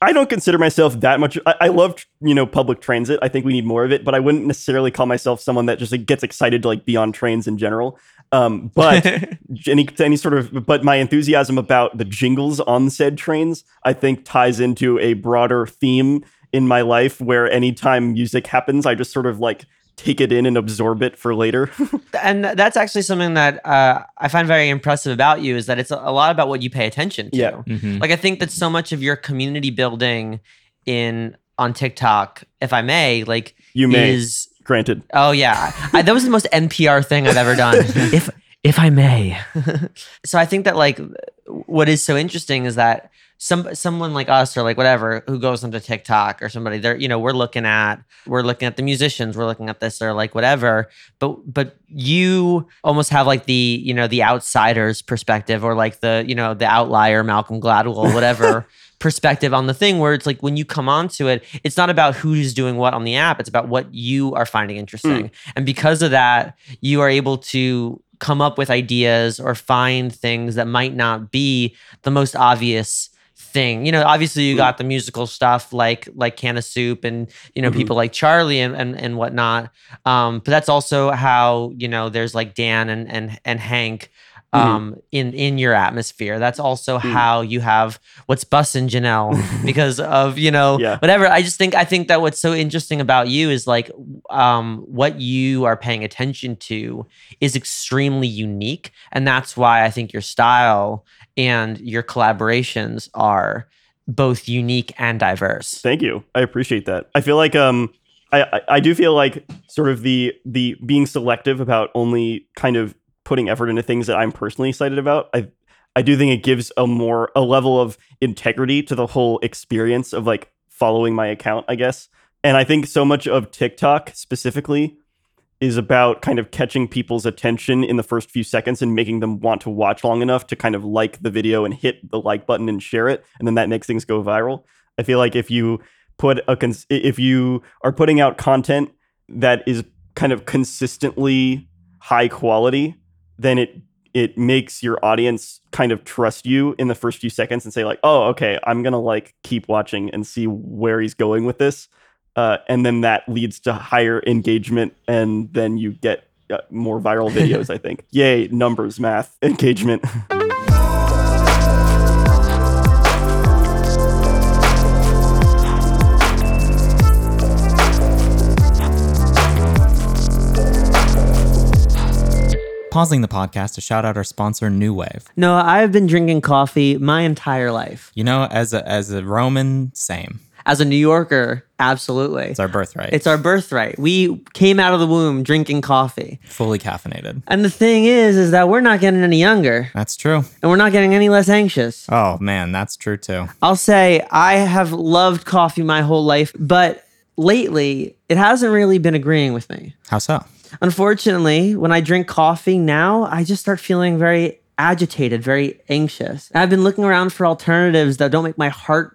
[SPEAKER 3] I don't consider myself that much. I, I love you know public transit. I think we need more of it, but I wouldn't necessarily call myself someone that just like, gets excited to like be on trains in general. Um, but any any sort of but my enthusiasm about the jingles on said trains, I think ties into a broader theme in my life where anytime music happens, I just sort of like take it in and absorb it for later.
[SPEAKER 1] and that's actually something that uh, I find very impressive about you is that it's a a lot about what you pay attention to.
[SPEAKER 3] Yeah.
[SPEAKER 4] Mhm.
[SPEAKER 1] Like I think that so much of your community building in on TikTok, if I may, like
[SPEAKER 3] you may,
[SPEAKER 1] is
[SPEAKER 3] granted.
[SPEAKER 1] oh yeah, I, that was the most NPR thing I've ever done. if if I may, so I think that like what is so interesting is that some someone like us or like whatever who goes onto TikTok or somebody they're you know we're looking at we're looking at the musicians we're looking at this or like whatever. But but you almost have like the you know the outsider's perspective or like the you know the outlier Malcolm Gladwell whatever perspective on the thing where it's like when you come onto it it's not about who's doing what on the app it's about what you are finding interesting. Mm. And because of that you are able to come up with ideas or find things that might not be the most obvious thing. You know, obviously you got the musical stuff like like Can of Soup and you know
[SPEAKER 3] Mhm.
[SPEAKER 1] people like Charlie and and, and whatnot. Um, but that's also how you know there's like Dan and and and Hank.
[SPEAKER 3] Mhm.
[SPEAKER 1] Um, in in your atmosphere, that's also
[SPEAKER 3] Mm.
[SPEAKER 1] how you have what's bussin' Janelle because of you know
[SPEAKER 3] Yeah.
[SPEAKER 1] whatever. I just think I think that what's so interesting about you is like um what you are paying attention to is extremely unique and that's why I think your style and your collaborations are both unique and diverse.
[SPEAKER 3] Thank you. I appreciate that. I feel like um I, I do feel like sort of the the being selective about only kind of putting effort into things that I'm personally excited about. I I do think it gives a more a level of integrity to the whole experience of like following my account, I guess. And I think so much of TikTok specifically is about kind of catching people's attention in the first few seconds and making them want to watch long enough to kind of like the video and hit the like button and share it and then that makes things go viral. I feel like if you put a cons- if you are putting out content that is kind of consistently high quality then it it makes your audience kind of trust you in the first few seconds and say like oh okay i'm gonna like keep watching and see where he's going with this uh, and then that leads to higher engagement and then you get uh, more viral videos i think yay numbers math engagement
[SPEAKER 2] Pausing the podcast to shout out our sponsor, New Wave.
[SPEAKER 1] No, I've been drinking coffee my entire life.
[SPEAKER 2] You know, as a as a Roman, same.
[SPEAKER 1] As a New Yorker, absolutely.
[SPEAKER 2] It's our birthright.
[SPEAKER 1] It's our birthright. We came out of the womb drinking coffee.
[SPEAKER 2] fully caffeinated.
[SPEAKER 1] And the thing is, is that we're not getting any younger
[SPEAKER 2] That's true.
[SPEAKER 1] and we're not getting any less anxious.
[SPEAKER 2] Oh man, that's true too.
[SPEAKER 1] I'll say I have loved coffee my whole life, but lately it hasn't really been agreeing with me.
[SPEAKER 2] How so?
[SPEAKER 1] Unfortunately, when I drink coffee now, I just start feeling very agitated, very anxious. I've been looking around for alternatives that don't make my heart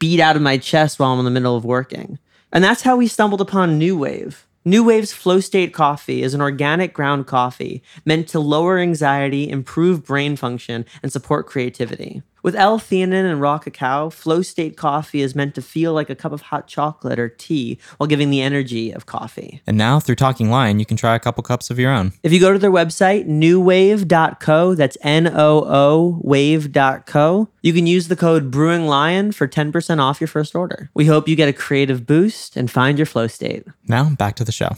[SPEAKER 1] beat out of my chest while I'm in the middle of working. And that's how we stumbled upon New Wave. New Wave's Flow State Coffee is an organic ground coffee meant to lower anxiety, improve brain function, and support creativity. With L-theanine and raw cacao, Flow State Coffee is meant to feel like a cup of hot chocolate or tea while giving the energy of coffee.
[SPEAKER 2] And now through Talking Lion, you can try a couple cups of your own.
[SPEAKER 1] If you go to their website, noowave.co, that's N O O wave.co, you can use the code Brewing Lion for 10% off your first order. We hope you get a creative boost and find your flow state.
[SPEAKER 2] Now back to the show.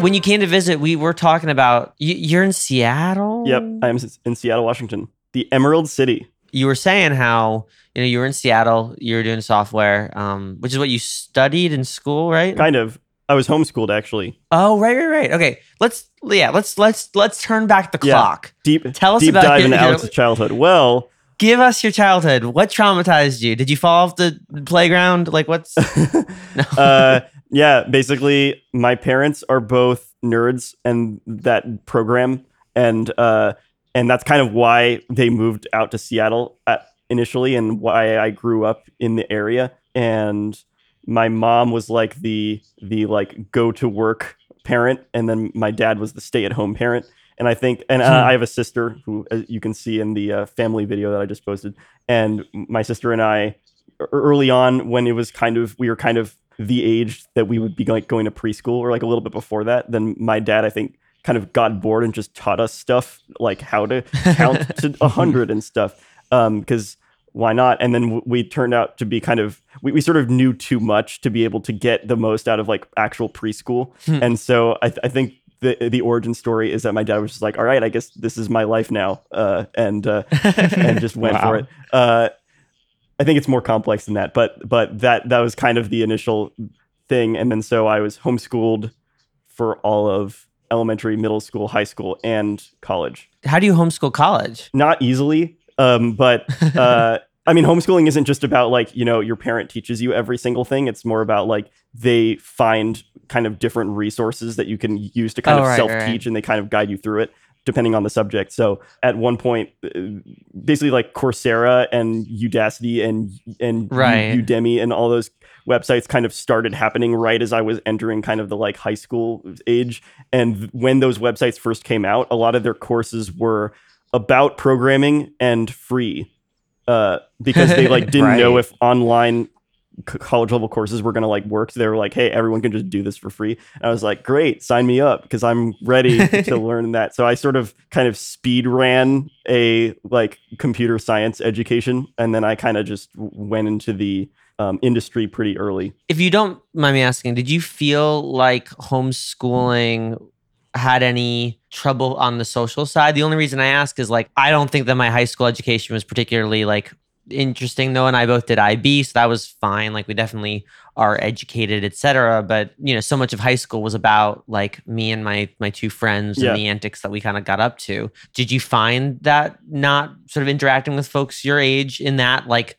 [SPEAKER 1] When you came to visit, we were talking about you, you're in Seattle.
[SPEAKER 3] yep i'm in seattle washington the emerald city
[SPEAKER 1] You were saying how you know you were in Seattle, you were doing software, um, which is what you studied in school, right?
[SPEAKER 3] kind of i was homeschooled actually
[SPEAKER 1] Oh, right, right, right. Okay, let's yeah, let's let's let's turn back the
[SPEAKER 3] Yeah.
[SPEAKER 1] clock.
[SPEAKER 3] deep
[SPEAKER 1] Tell us
[SPEAKER 3] deep
[SPEAKER 1] about
[SPEAKER 3] dive
[SPEAKER 1] your-
[SPEAKER 3] into alex's childhood well
[SPEAKER 1] Give us your childhood. What traumatized you? Did you fall off the playground? Like what's no.
[SPEAKER 3] uh, yeah, basically, my parents are both nerds and that program, and uh, and that's kind of why they moved out to Seattle at, initially, and why I grew up in the area. And my mom was like the the like go to work parent, and then my dad was the stay at home parent. And I think, and uh,
[SPEAKER 1] Hmm.
[SPEAKER 3] I have a sister who uh, you can see in the uh, family video that I just posted. And my sister and I, early on, when it was kind of, we were kind of the age that we would be like going to preschool or like a little bit before that, then my dad, I think, kind of got bored and just taught us stuff like how to count to a hundred and stuff. Um, because why not? And then w- we turned out to be kind of we, we sort of knew too much to be able to get the most out of like actual preschool.
[SPEAKER 1] Hmm.
[SPEAKER 3] and so I, th- I think the the origin story is that my dad was just like, all right, I guess this is my life now, uh, and uh, and just went
[SPEAKER 4] Wow.
[SPEAKER 3] for it. Uh, I think it's more complex than that, but but that that was kind of the initial thing, and then so I was homeschooled for all of elementary, middle school, high school, and college.
[SPEAKER 1] How do you homeschool college?
[SPEAKER 3] Not easily, um, but uh, I mean, homeschooling isn't just about like you know your parent teaches you every single thing. It's more about like they find kind of different resources that you can use to kind
[SPEAKER 1] Oh,
[SPEAKER 3] of
[SPEAKER 1] right,
[SPEAKER 3] self
[SPEAKER 1] right,
[SPEAKER 3] teach, and they kind of guide you through it depending on the subject. So at one point, uh, basically like Coursera and Udacity and and
[SPEAKER 1] Right.
[SPEAKER 3] Udemy and all those websites kind of started happening right as I was entering kind of the like high school age. And when those websites first came out, a lot of their courses were about programming and free uh, because they like didn't know if online college level courses were going to like work. So they were like, hey, everyone can just do this for free. And I was like, great, sign me up because I'm ready to learn that. So I sort of kind of speed ran a like computer science education. And then I kind of just went into the um, industry pretty early.
[SPEAKER 1] If you don't mind me asking, did you feel like homeschooling had any trouble on the social side? The only reason I ask is like I don't think that my high school education was particularly like interesting. though, and I both did IB, so that was fine. Like we definitely are educated, etc. But you know, so much of high school was about like me and my my two friends
[SPEAKER 3] Yeah.
[SPEAKER 1] and the antics that we kind of got up to. Did you find that not sort of interacting with folks your age in that like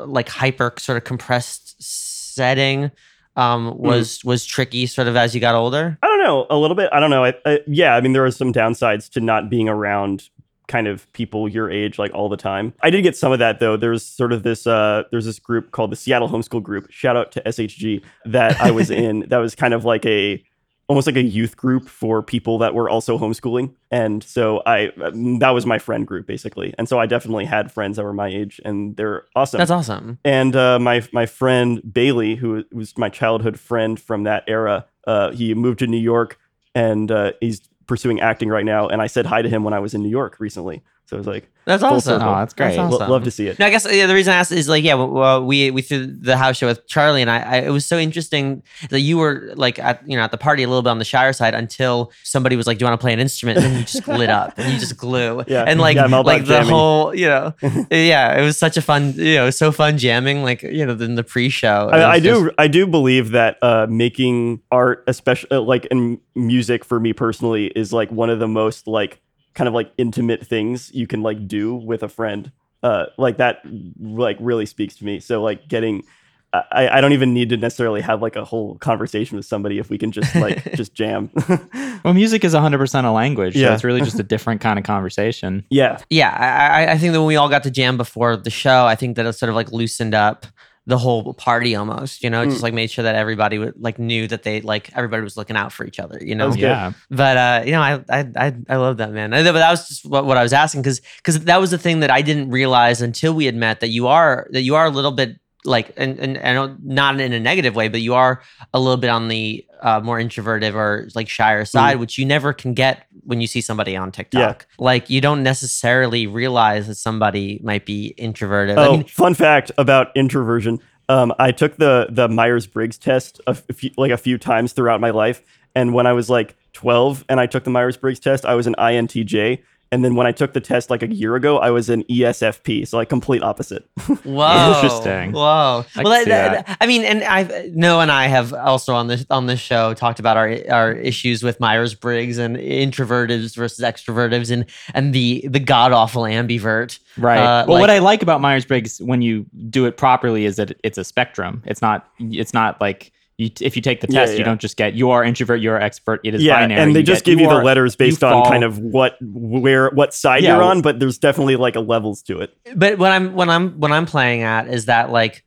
[SPEAKER 1] like hyper sort of compressed setting um was was tricky sort of as you got older
[SPEAKER 3] I don't know, a little bit. I don't know. I, I, yeah, I mean, there are some downsides to not being around kind of people your age like all the time. I did get some of that though. There's sort of this uh there's this group called the Seattle Homeschool Group. Shout out to SHG that I was in. that was kind of like a almost like a youth group for people that were also homeschooling. And so I that was my friend group basically. And so I definitely had friends that were my age and they're awesome.
[SPEAKER 1] That's awesome.
[SPEAKER 3] And uh, my my friend Bailey, who was my childhood friend from that era, uh, he moved to New York and uh, he's pursuing acting right now. And I said hi to him when I was in New York recently. So I was like,
[SPEAKER 1] That's awesome.
[SPEAKER 4] Oh, that's great.
[SPEAKER 3] lo-
[SPEAKER 1] awesome.
[SPEAKER 3] love to see it.
[SPEAKER 1] No, I guess yeah, the reason I asked is like, yeah, well, we we threw the house show with Charlie, and I, I. It was so interesting that you were like at you know at the party a little bit on the shyer side until somebody was like, "Do you want to play an instrument?" And you just lit up and you just glue.
[SPEAKER 3] Yeah.
[SPEAKER 1] and like
[SPEAKER 3] Yeah, I'm all about
[SPEAKER 1] like the
[SPEAKER 3] jamming.
[SPEAKER 1] whole you know, yeah, it was such a fun you know so fun jamming like you know in the pre-show.
[SPEAKER 3] I, I
[SPEAKER 1] was
[SPEAKER 3] do
[SPEAKER 1] just-
[SPEAKER 3] I do believe that uh, making art, especially uh, like in music for me personally, is like one of the most like kind of like intimate things you can like do with a friend. Uh, like that like really speaks to me. So like getting. I, I don't even need to necessarily have like a whole conversation with somebody if we can just like just jam.
[SPEAKER 4] Well, music is 100% a language. So
[SPEAKER 3] Yeah.
[SPEAKER 4] it's really just a different kind of conversation.
[SPEAKER 3] yeah,
[SPEAKER 1] yeah, I, I- I think that when we all got to jam before the show, I think that it sort of like loosened up the whole party almost. You know,
[SPEAKER 3] Mm.
[SPEAKER 1] just like made sure that everybody would like knew that they like everybody was looking out for each other. You know.
[SPEAKER 4] Yeah.
[SPEAKER 1] but uh, you know, I I I, I love that man. I, but that was just what, what I was asking because because that was the thing that I didn't realize until we had met that you are that you are a little bit like and and, and not in a negative way, but you are a little bit on the uh, more introverted or like shyer side, which you never can get when you see somebody on TikTok. yeah. Like you don't necessarily realize that somebody might be introverted.
[SPEAKER 3] Oh,
[SPEAKER 1] I mean,
[SPEAKER 3] fun fact about introversion. Um, I took the the Myers Briggs test a few, like a few times throughout my life, and when I was like 12 and I took the Myers Briggs test, I was an INTJ. And then when I took the test like a year ago, I was an ESFP, so like complete opposite.
[SPEAKER 1] Whoa,
[SPEAKER 4] Interesting.
[SPEAKER 1] Whoa.
[SPEAKER 4] I
[SPEAKER 1] well,
[SPEAKER 4] can see
[SPEAKER 1] that- that- I mean, and I no, and I have also on this on this show talked about our our issues with Myers Briggs and introvertives versus extrovertives and and the the god awful ambivert.
[SPEAKER 4] Right.
[SPEAKER 1] Uh,
[SPEAKER 4] well, what I like about Myers Briggs when you do it properly is that it's a spectrum. It's not. It's not like you, if you take the test,
[SPEAKER 3] yeah.
[SPEAKER 4] you don't just get you are introvert, you are expert. It is
[SPEAKER 3] yeah,
[SPEAKER 4] binary.
[SPEAKER 3] and they
[SPEAKER 4] You
[SPEAKER 3] just
[SPEAKER 4] get-
[SPEAKER 3] give you, the
[SPEAKER 4] are-
[SPEAKER 3] letters based on
[SPEAKER 4] fall-
[SPEAKER 3] kind of what where what side
[SPEAKER 4] Yeah,
[SPEAKER 3] you're on, but there's definitely like a levels to it.
[SPEAKER 1] But what I'm when I'm when I'm playing at is that like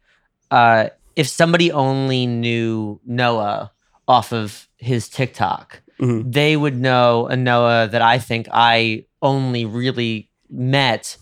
[SPEAKER 1] uh if somebody only knew Noah off of his TikTok,
[SPEAKER 3] Mhm.
[SPEAKER 1] they would know a Noah that I think I only really met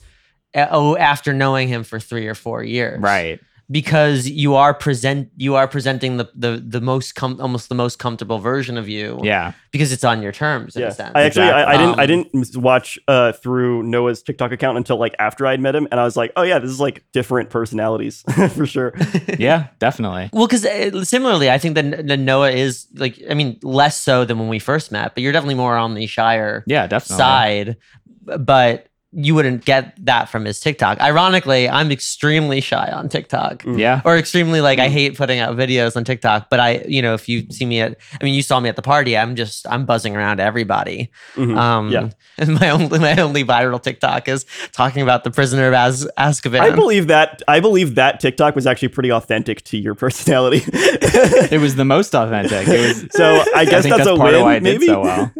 [SPEAKER 1] uh, oh after knowing him for 3 or 4 years.
[SPEAKER 4] Right.
[SPEAKER 1] Because you are present you are presenting the the the most com- almost the most comfortable version of you
[SPEAKER 4] Yeah.
[SPEAKER 1] because it's on your terms in
[SPEAKER 3] Yeah,
[SPEAKER 1] a sense.
[SPEAKER 3] I actually I, I didn't I didn't watch uh, through Noah's TikTok account until like after I'd met him, and I was like, oh yeah, this is like different personalities for sure.
[SPEAKER 4] Yeah. Definitely.
[SPEAKER 1] Well, because similarly, I think that, that Noah is like, I mean, less so than when we first met, but you're definitely more on the shyer
[SPEAKER 4] Yeah. Definitely.
[SPEAKER 1] side. But you wouldn't get that from his TikTok. Ironically, I'm extremely shy on TikTok.
[SPEAKER 4] Yeah.
[SPEAKER 1] Or extremely like I hate putting out videos on TikTok, but I, you know, if you see me at, I mean, you saw me at the party. I'm just, I'm buzzing around to everybody.
[SPEAKER 3] Mhm.
[SPEAKER 1] Um,
[SPEAKER 3] Yeah.
[SPEAKER 1] And my only, my only viral TikTok is talking about the prisoner of Az- Azkaban.
[SPEAKER 3] I believe that I believe that TikTok was actually pretty authentic to your personality.
[SPEAKER 4] It was the most authentic. It was.
[SPEAKER 3] so I guess
[SPEAKER 4] think
[SPEAKER 3] that's, a
[SPEAKER 4] part
[SPEAKER 3] win.
[SPEAKER 4] of why it
[SPEAKER 3] maybe.
[SPEAKER 4] did so well.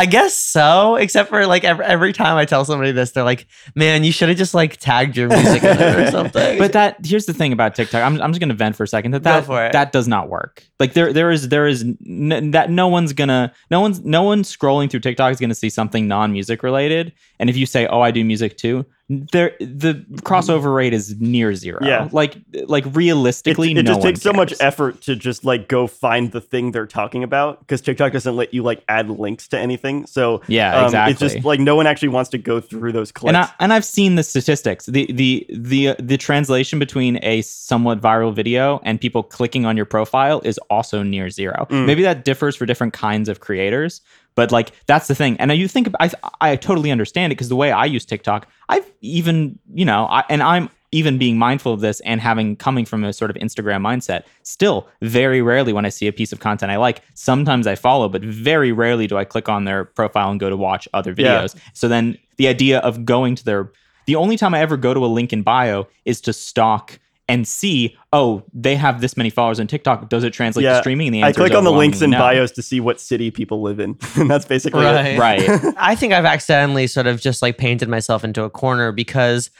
[SPEAKER 1] I guess so, except for like every, every time I tell somebody this, they're like, "Man, you should have just like tagged your music in it or something."
[SPEAKER 4] But that here's the thing about TikTok. I'm, I'm just gonna vent for a second. That
[SPEAKER 1] Go
[SPEAKER 4] that,
[SPEAKER 1] for it.
[SPEAKER 4] that does not work. Like there there is there is n- that no one's gonna no one's no one scrolling through TikTok is gonna see something non music related. And if you say, "Oh, I do music too," there the crossover rate is near zero.
[SPEAKER 3] Yeah.
[SPEAKER 4] Like like realistically,
[SPEAKER 3] it
[SPEAKER 4] no
[SPEAKER 3] just takes so much effort to just like go find the thing they're talking about because TikTok doesn't let you like add links to anything. So
[SPEAKER 4] Yeah,
[SPEAKER 3] um,
[SPEAKER 4] exactly.
[SPEAKER 3] It's just like no one actually wants to go through those clicks.
[SPEAKER 4] and I and I've seen the statistics. The the the the translation between a somewhat viral video and people clicking on your profile is also near zero.
[SPEAKER 3] Mm.
[SPEAKER 4] Maybe that differs for different kinds of creators, but like that's the thing. And you think I I totally understand it because the way I use TikTok, I've even you know, I, and I'm even being mindful of this and having coming from a sort of Instagram mindset, still very rarely when I see a piece of content I like, sometimes I follow, but very rarely do I click on their profile and go to watch other
[SPEAKER 3] Yeah.
[SPEAKER 4] videos. So then the idea of going to their the only time I ever go to a link in bio is to stalk and see, oh, they have this many followers on TikTok. Does it translate to streaming? And the
[SPEAKER 3] I click
[SPEAKER 4] is
[SPEAKER 3] on the links in
[SPEAKER 4] no.
[SPEAKER 3] bios to see what city people live in, and that's basically
[SPEAKER 1] Right.
[SPEAKER 3] it.
[SPEAKER 4] Right.
[SPEAKER 1] I think I've accidentally sort of just like painted myself into a corner because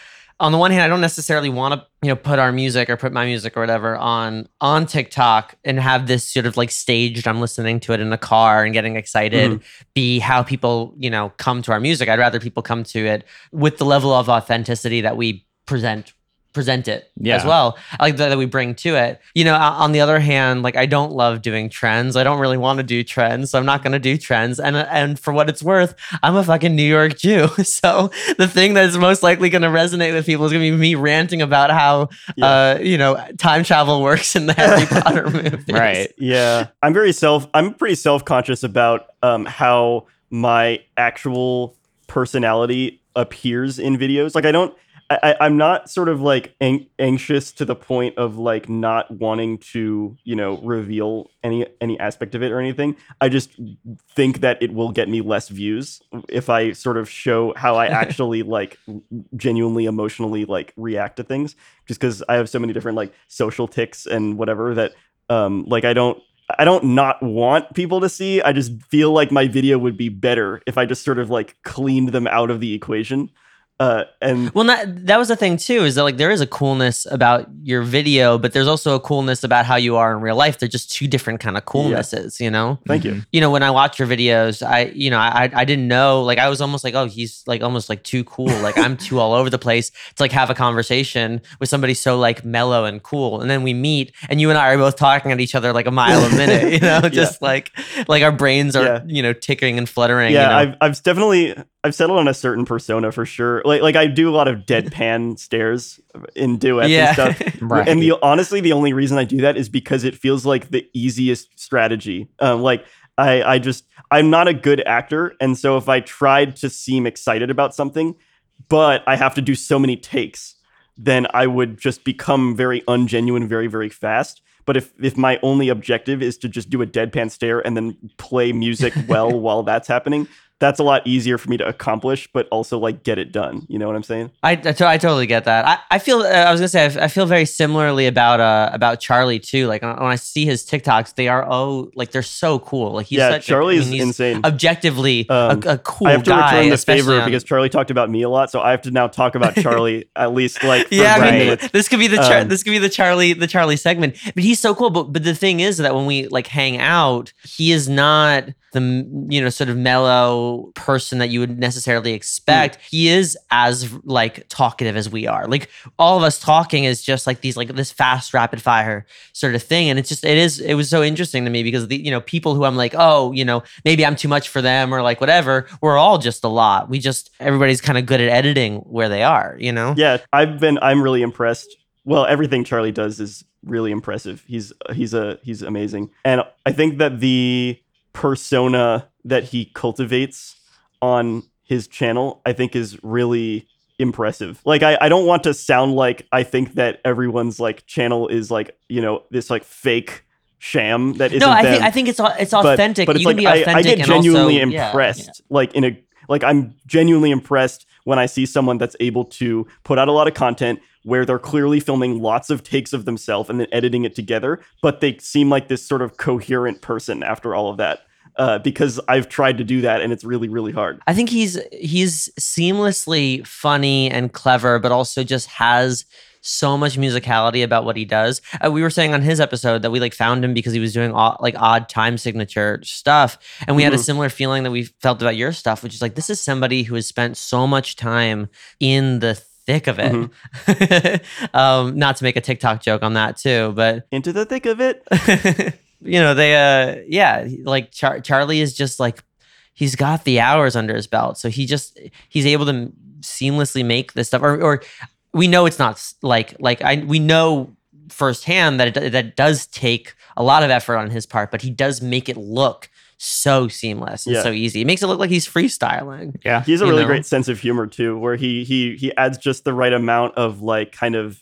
[SPEAKER 1] on the one hand, I don't necessarily want to, you know, put our music or put my music or whatever on on TikTok and have this sort of like staged. I'm listening to it in the car and getting excited. Mm-hmm. Be how people, you know, come to our music. I'd rather people come to it with the level of authenticity that we present present it as well I like that, that we bring to it you know on the other hand like i don't love doing trends i don't really want to do trends so i'm not going to do trends and and for what it's worth i'm a fucking new york jew so the thing that's most likely going to resonate with people is going to be me ranting about how uh you know time travel works in the harry potter movies
[SPEAKER 4] right.
[SPEAKER 3] Yeah, I'm very self. I'm pretty self conscious about um, how my actual personality appears in videos. Like I don't. I, I'm not sort of like an- anxious to the point of like not wanting to, you know, reveal any any aspect of it or anything. I just think that it will get me less views if I sort of show how I actually like genuinely emotionally like react to things. Just because I have so many different like social ticks and whatever that um like I don't I don't not want people to see. I just feel like my video would be better if I just sort of like cleaned them out of the equation. Uh, and
[SPEAKER 1] Well, not, that was the thing too. Is that like there is a coolness about your video, but there's also a coolness about how you are in real life. They're just two different kind of coolnesses, you know.
[SPEAKER 3] thank you.
[SPEAKER 1] You know, when I watch your videos, I, you know, I, I didn't know. Like, I was almost like, oh, he's like almost like too cool. Like, I'm too all over the place to like have a conversation with somebody so like mellow and cool. And then we meet, and you and I are both talking at each other like a mile a minute. You know, just like like our brains are,
[SPEAKER 3] Yeah.
[SPEAKER 1] you know, ticking and fluttering.
[SPEAKER 3] yeah,
[SPEAKER 1] you know?
[SPEAKER 3] I've I've definitely I've settled on a certain persona for sure. Like like I do a lot of deadpan stares in duets
[SPEAKER 1] yeah.
[SPEAKER 3] and stuff.
[SPEAKER 4] Right.
[SPEAKER 3] And the honestly, the only reason I do that is because it feels like the easiest strategy. Um, like I, I just I'm not a good actor, and so if I tried to seem excited about something, but I have to do so many takes, then I would just become very ungenuine very very fast. But if if my only objective is to just do a deadpan stare and then play music well while that's happening, that's a lot easier for me to accomplish, but also like get it done. You know what I'm saying?
[SPEAKER 1] I, I, to- I totally get that. I, I feel uh, I was gonna say I, feel very similarly about uh about Charlie too. Like when I see his TikToks, they are oh like they're so cool. Like he's
[SPEAKER 3] yeah,
[SPEAKER 1] such
[SPEAKER 3] Charlie is
[SPEAKER 1] mean,
[SPEAKER 3] insane.
[SPEAKER 1] Objectively,
[SPEAKER 3] Um,
[SPEAKER 1] a, a cool
[SPEAKER 3] I have to
[SPEAKER 1] guy.
[SPEAKER 3] return the favor
[SPEAKER 1] on-
[SPEAKER 3] because Charlie talked about me a lot, so I have to now talk about Charlie at least like for
[SPEAKER 1] yeah, I mean, this could be the char-
[SPEAKER 3] Um,
[SPEAKER 1] this could be the Charlie the Charlie segment. But he's so cool. But but the thing is that when we like hang out, he is not the you know sort of mellow person that you would necessarily hmm. expect. He is as like talkative as we are. Like all of us talking is just like these like this fast rapid fire sort of thing. And it's just it is it was so interesting to me because the you know people who I'm like oh you know maybe I'm too much for them or like whatever. We're all just a lot. We just everybody's kind of good at editing where they are. You know.
[SPEAKER 3] Yeah, I've been. I'm really impressed. Well, everything Charlie does is really impressive. He's he's a he's amazing, and I think that the persona that he cultivates on his channel, I think, is really impressive. Like, I I don't want to sound like I think that everyone's like channel is like you know this like fake sham that isn't
[SPEAKER 1] no, I
[SPEAKER 3] them.
[SPEAKER 1] think I think it's uh, it's authentic.
[SPEAKER 3] But it's
[SPEAKER 1] you
[SPEAKER 3] like
[SPEAKER 1] can be
[SPEAKER 3] I,
[SPEAKER 1] authentic
[SPEAKER 3] I get genuinely
[SPEAKER 1] also, yeah.
[SPEAKER 3] impressed. Like in a like I'm genuinely impressed when I see someone that's able to put out a lot of content where they're clearly filming lots of takes of themselves and then editing it together, but they seem like this sort of coherent person after all of that. Uh, because I've tried to do that and it's really, really hard.
[SPEAKER 1] I think he's he's seamlessly funny and clever, but also just has so much musicality about what he does. Uh, we were saying on his episode that we like found him because he was doing odd, like odd time signature stuff, and we had a
[SPEAKER 3] Mhm.
[SPEAKER 1] similar feeling that we felt about your stuff, which is like this is somebody who has spent so much time in the thick of it. um, not to make a TikTok joke on that too, but
[SPEAKER 3] Into the thick of it.
[SPEAKER 1] you know they uh yeah like Char- charlie is just like he's got the hours under his belt so he just he's able to seamlessly make this stuff or, or we know it's not like like i we know firsthand that it, that does take a lot of effort on his part but he does make it look so seamless and
[SPEAKER 3] Yeah.
[SPEAKER 1] so easy it makes it look like he's freestyling
[SPEAKER 4] Yeah.
[SPEAKER 3] He has a really
[SPEAKER 1] know?
[SPEAKER 3] great sense of humor too, where he he he adds just the right amount of like kind of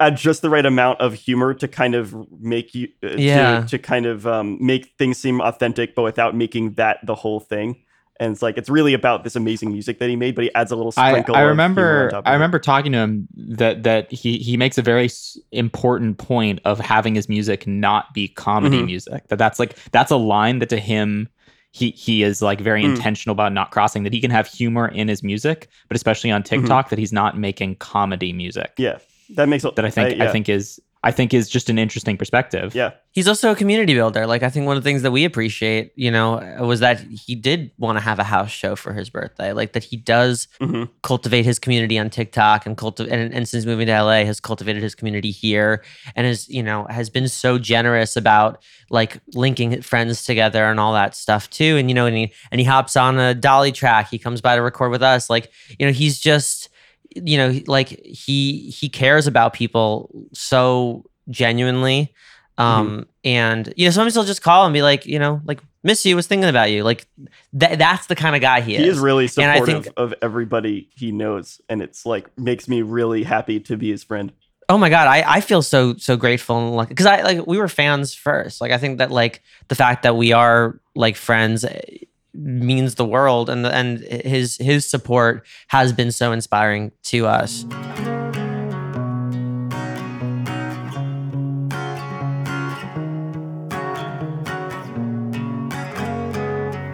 [SPEAKER 3] add just the right amount of humor to kind of make you uh,
[SPEAKER 1] Yeah.
[SPEAKER 3] to, to kind of um, make things seem authentic, but without making that the whole thing. And it's like it's really about this amazing music that he made, but he adds a little
[SPEAKER 4] I,
[SPEAKER 3] sprinkle.
[SPEAKER 4] I
[SPEAKER 3] on
[SPEAKER 4] remember I remember talking to him that that he he makes a very important point of having his music not be comedy
[SPEAKER 3] Mhm.
[SPEAKER 4] music. That that's like that's a line that to him he he is like very
[SPEAKER 3] Mm.
[SPEAKER 4] intentional about not crossing that he can have humor in his music, but especially on
[SPEAKER 3] Mm-hmm.
[SPEAKER 4] TikTok that he's not making comedy music.
[SPEAKER 3] Yeah, that makes a-
[SPEAKER 4] That I think
[SPEAKER 3] yeah.
[SPEAKER 4] I think is I think is just an interesting perspective.
[SPEAKER 3] yeah.
[SPEAKER 1] He's also a community builder. Like I think one of the things that we appreciate, you know, was that he did want to have a house show for his birthday. Like that he does
[SPEAKER 3] Mhm.
[SPEAKER 1] cultivate his community on TikTok and cultivate and, and since moving to LA has cultivated his community here and has, you know, has been so generous about like linking friends together and all that stuff too. And you know, and he and he hops on a dolly track. He comes by to record with us. Like, you know, he's just you know, like he he cares about people so genuinely. Um and you know, sometimes he'll just call and be like, you know, like miss you, was thinking about you. Like that that's the kind of guy he is.
[SPEAKER 3] He is really
[SPEAKER 1] And I
[SPEAKER 3] supportive
[SPEAKER 1] think-
[SPEAKER 3] of everybody he knows, and it's like makes me really happy to be his friend.
[SPEAKER 1] Oh my god, I, I feel so so grateful and lucky because I like we were fans first. Like I think that like the fact that we are like friends eh, means the world, and the, and his his support has been so inspiring to us.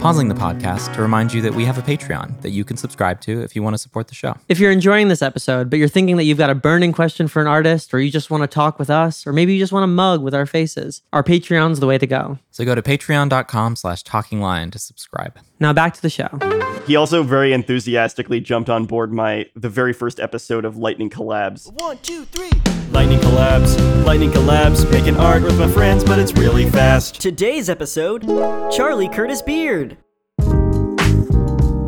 [SPEAKER 2] Pausing the podcast to remind you that we have a Patreon that you can subscribe to if you want to support the show.
[SPEAKER 1] If you're enjoying this episode, but you're thinking that you've got a burning question for an artist, or you just want to talk with us, or maybe you just want to mug with our faces, our Patreon's the way to go.
[SPEAKER 2] So go to patreon.com slash talking lion to subscribe.
[SPEAKER 1] Now back to the show.
[SPEAKER 3] He also very enthusiastically jumped on board my the very first episode of Lightning Collabs.
[SPEAKER 6] One, two, three. Lightning collabs, lightning collabs, making art with my friends, but it's really fast.
[SPEAKER 8] Today's episode Charlie Curtis Beard.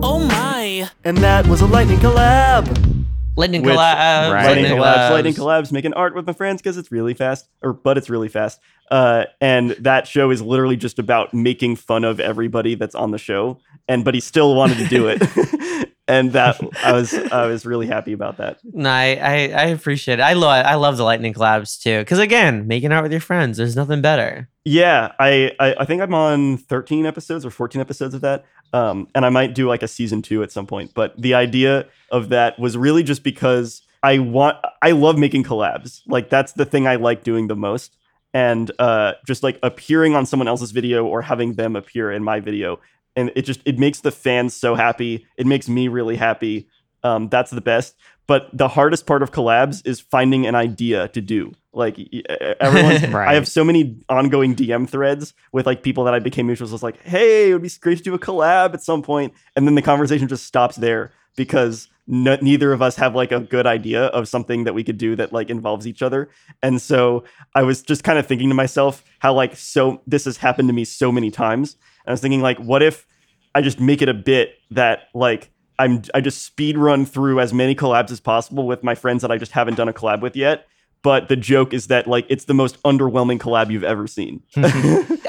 [SPEAKER 6] Oh my! And that was a lightning collab.
[SPEAKER 1] Lightning
[SPEAKER 3] Which-
[SPEAKER 1] collabs,
[SPEAKER 4] Right.
[SPEAKER 3] Lightning
[SPEAKER 1] lightning
[SPEAKER 3] collabs, lightning
[SPEAKER 1] collabs.
[SPEAKER 3] collabs, making art with my friends because it's really fast, or but it's really fast. Uh, and that show is literally just about making fun of everybody that's on the show, and but he still wanted to do it, and that I was I was really happy about that.
[SPEAKER 1] No, I, I, I appreciate it. I love I love the lightning collabs too. Because again, making out with your friends, there's nothing better.
[SPEAKER 3] Yeah, I, I I think I'm on 13 episodes or 14 episodes of that. Um, and I might do like a season two at some point. But the idea of that was really just because I want I love making collabs. Like that's the thing I like doing the most. And uh, just like appearing on someone else's video or having them appear in my video, and it just it makes the fans so happy. It makes me really happy. Um, that's the best. But the hardest part of collabs is finding an idea to do. Like everyone's, I have so many ongoing DM threads with like people that I became mutuals. Was like, hey, it would be great to do a collab at some point, and then the conversation just stops there because no, neither of us have like a good idea of something that we could do that like involves each other. And so I was just kind of thinking to myself how like so this has happened to me so many times. And I was thinking like, what if I just make it a bit that like I'm I just speed run through as many collabs as possible with my friends that I just haven't done a collab with yet. But the joke is that like it's the most underwhelming collab you've ever seen.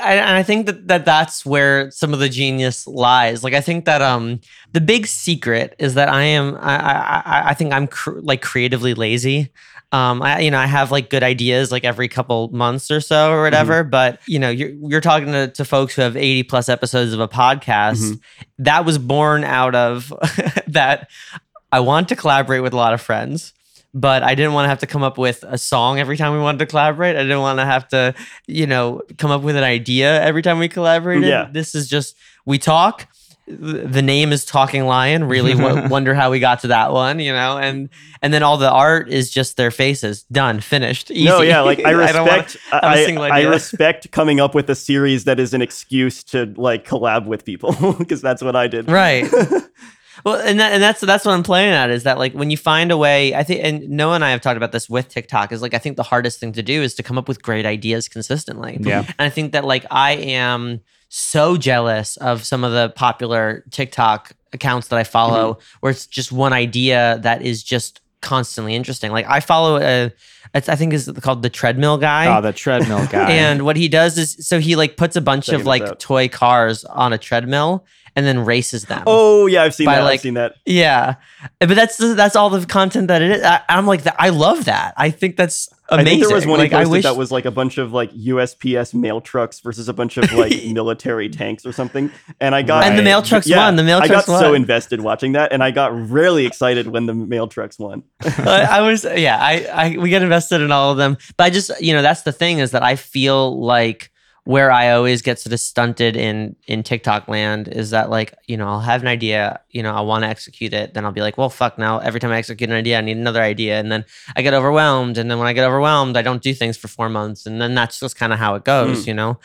[SPEAKER 1] And I think that, that that's where some of the genius lies. Like I think that um the big secret is that I am I I, I- I think I'm cr- like creatively lazy. Um, I you know I have like good ideas like every couple months or so or whatever. But you know you're you're talking to, to folks who have 80 plus episodes of a podcast. That was born out of that. I want to collaborate with a lot of friends but I didn't want to have to come up with a song every time we wanted to collaborate. I didn't want to have to, you know, come up with an idea every time we collaborated.
[SPEAKER 3] Yeah.
[SPEAKER 1] This is just we talk. The name is Talking Lion. Really wonder how we got to that one, you know, and and then all the art is just their faces. Done, finished. Easy.
[SPEAKER 3] No, yeah, like I respect I,
[SPEAKER 1] single
[SPEAKER 3] I respect coming up with a series that is an excuse to like collab with people because that's what I did.
[SPEAKER 1] right well and, that, and that's that's what i'm playing at is that like when you find a way i think and noah and i have talked about this with tiktok is like i think the hardest thing to do is to come up with great ideas consistently.
[SPEAKER 4] Yeah.
[SPEAKER 1] and i think that like i am so jealous of some of the popular tiktok accounts that i follow mm-hmm. where it's just one idea that is just constantly interesting. Like i follow a it's, i think is called the treadmill guy.
[SPEAKER 4] Oh, the treadmill guy.
[SPEAKER 1] and what he does is so he like puts a bunch of like toy cars on a treadmill and then races them
[SPEAKER 3] Oh yeah, I've seen that.
[SPEAKER 1] like-
[SPEAKER 3] I've seen that.
[SPEAKER 1] yeah, but that's that's all the content that it is. I, I'm like. I love that. I think that's amazing.
[SPEAKER 3] I think there was one
[SPEAKER 1] Like, I wish
[SPEAKER 3] that was like a bunch of like USPS mail trucks versus a bunch of like military tanks or something. And I got
[SPEAKER 1] And the mail trucks won. The mail trucks.
[SPEAKER 3] I got so invested watching that, and I got really excited when the mail trucks won.
[SPEAKER 1] I I was yeah, I, I we get invested in all of them. But I just you know, that's the thing is that I feel like where I always get sort of stunted in in TikTok land is that like, you know, I'll have an idea, you know, I want to execute it, then I'll be like, well fuck now, every time I execute an idea, I need another idea. And then I get overwhelmed. And then when I get overwhelmed, I don't do things for four months. And then that's just kind of how it goes, hmm. you know?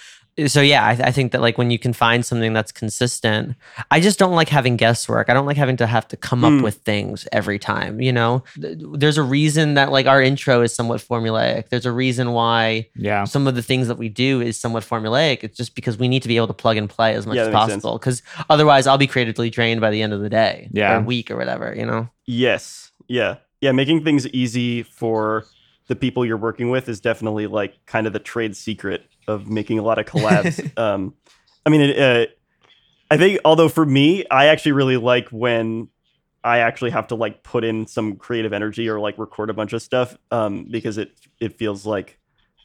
[SPEAKER 1] So yeah, I, I think that like when you can find something that's consistent, I just don't like having guesswork. I don't like having to have to come
[SPEAKER 3] Mm.
[SPEAKER 1] up with things every time. You know, Th- there's a reason that like our intro is somewhat formulaic. There's a reason why
[SPEAKER 4] Yeah.
[SPEAKER 1] some of the things that we do is somewhat formulaic. It's just because we need to be able to plug and play as much
[SPEAKER 3] Yeah,
[SPEAKER 1] as
[SPEAKER 3] that makes sense.
[SPEAKER 1] possible. Because otherwise, I'll be creatively drained by the end of the day,
[SPEAKER 4] Yeah.
[SPEAKER 1] or week, or whatever. You know.
[SPEAKER 3] Yes. Yeah. Yeah. Making things easy for the people you're working with is definitely like kind of the trade secret of making a lot of collabs. um, I mean, it, uh, I think, although for me, I actually really like when I actually have to like put in some creative energy or like record a bunch of stuff um, because it it feels like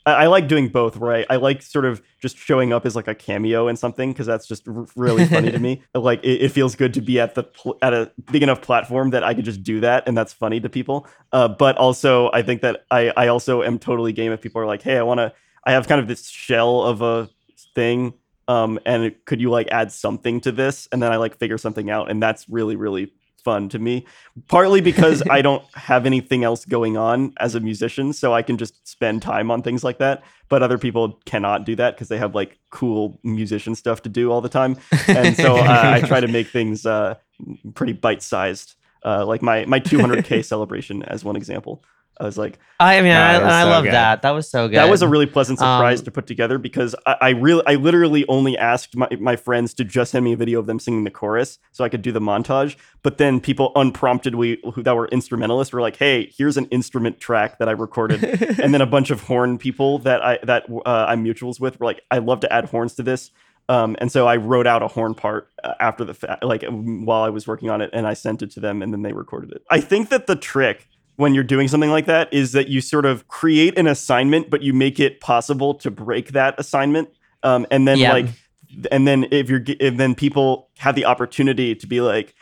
[SPEAKER 3] I, I like doing both. Right, I like sort of just showing up as like a cameo in something because that's just r- really funny to me. Like it, it feels good to be at the pl- at a big enough platform that I could just do that and that's funny to people. Uh, but also, I think that I I also am totally game if people are like, hey, I want to. I have kind of this shell of a thing um and it- could you like add something to this? And then i like figure something out and that's really really fun to me. Partly because i don't have anything else going on as a musician so i can just spend time on things like that but other people cannot do that because they have like cool musician stuff to do all the time. And so uh, i try to make things uh pretty bite-sized uh like my my 200k celebration as one example i was like
[SPEAKER 1] I, I mean,
[SPEAKER 4] That
[SPEAKER 1] I,
[SPEAKER 4] was
[SPEAKER 1] I
[SPEAKER 4] so
[SPEAKER 1] love
[SPEAKER 4] good.
[SPEAKER 1] that. That was so good.
[SPEAKER 3] that was a really pleasant surprise
[SPEAKER 1] Um,
[SPEAKER 3] to put together because I, I really, I literally only asked my, my friends to just send me a video of them singing the chorus so I could do the montage. But then people unpromptedly who that were instrumentalists were like, "Hey, here's an instrument track that I recorded," and then a bunch of horn people that I that uh, I'm mutuals with were like, "I love to add horns to this." Um, and so I wrote out a horn part uh, after the fa- like while I was working on it, and I sent it to them, and then they recorded it. I think that the trick when you're doing something like that is that you sort of create an assignment, but you make it possible to break that assignment. Um, and then
[SPEAKER 1] Yeah.
[SPEAKER 3] like, and then if you're, if then people have the opportunity to be like,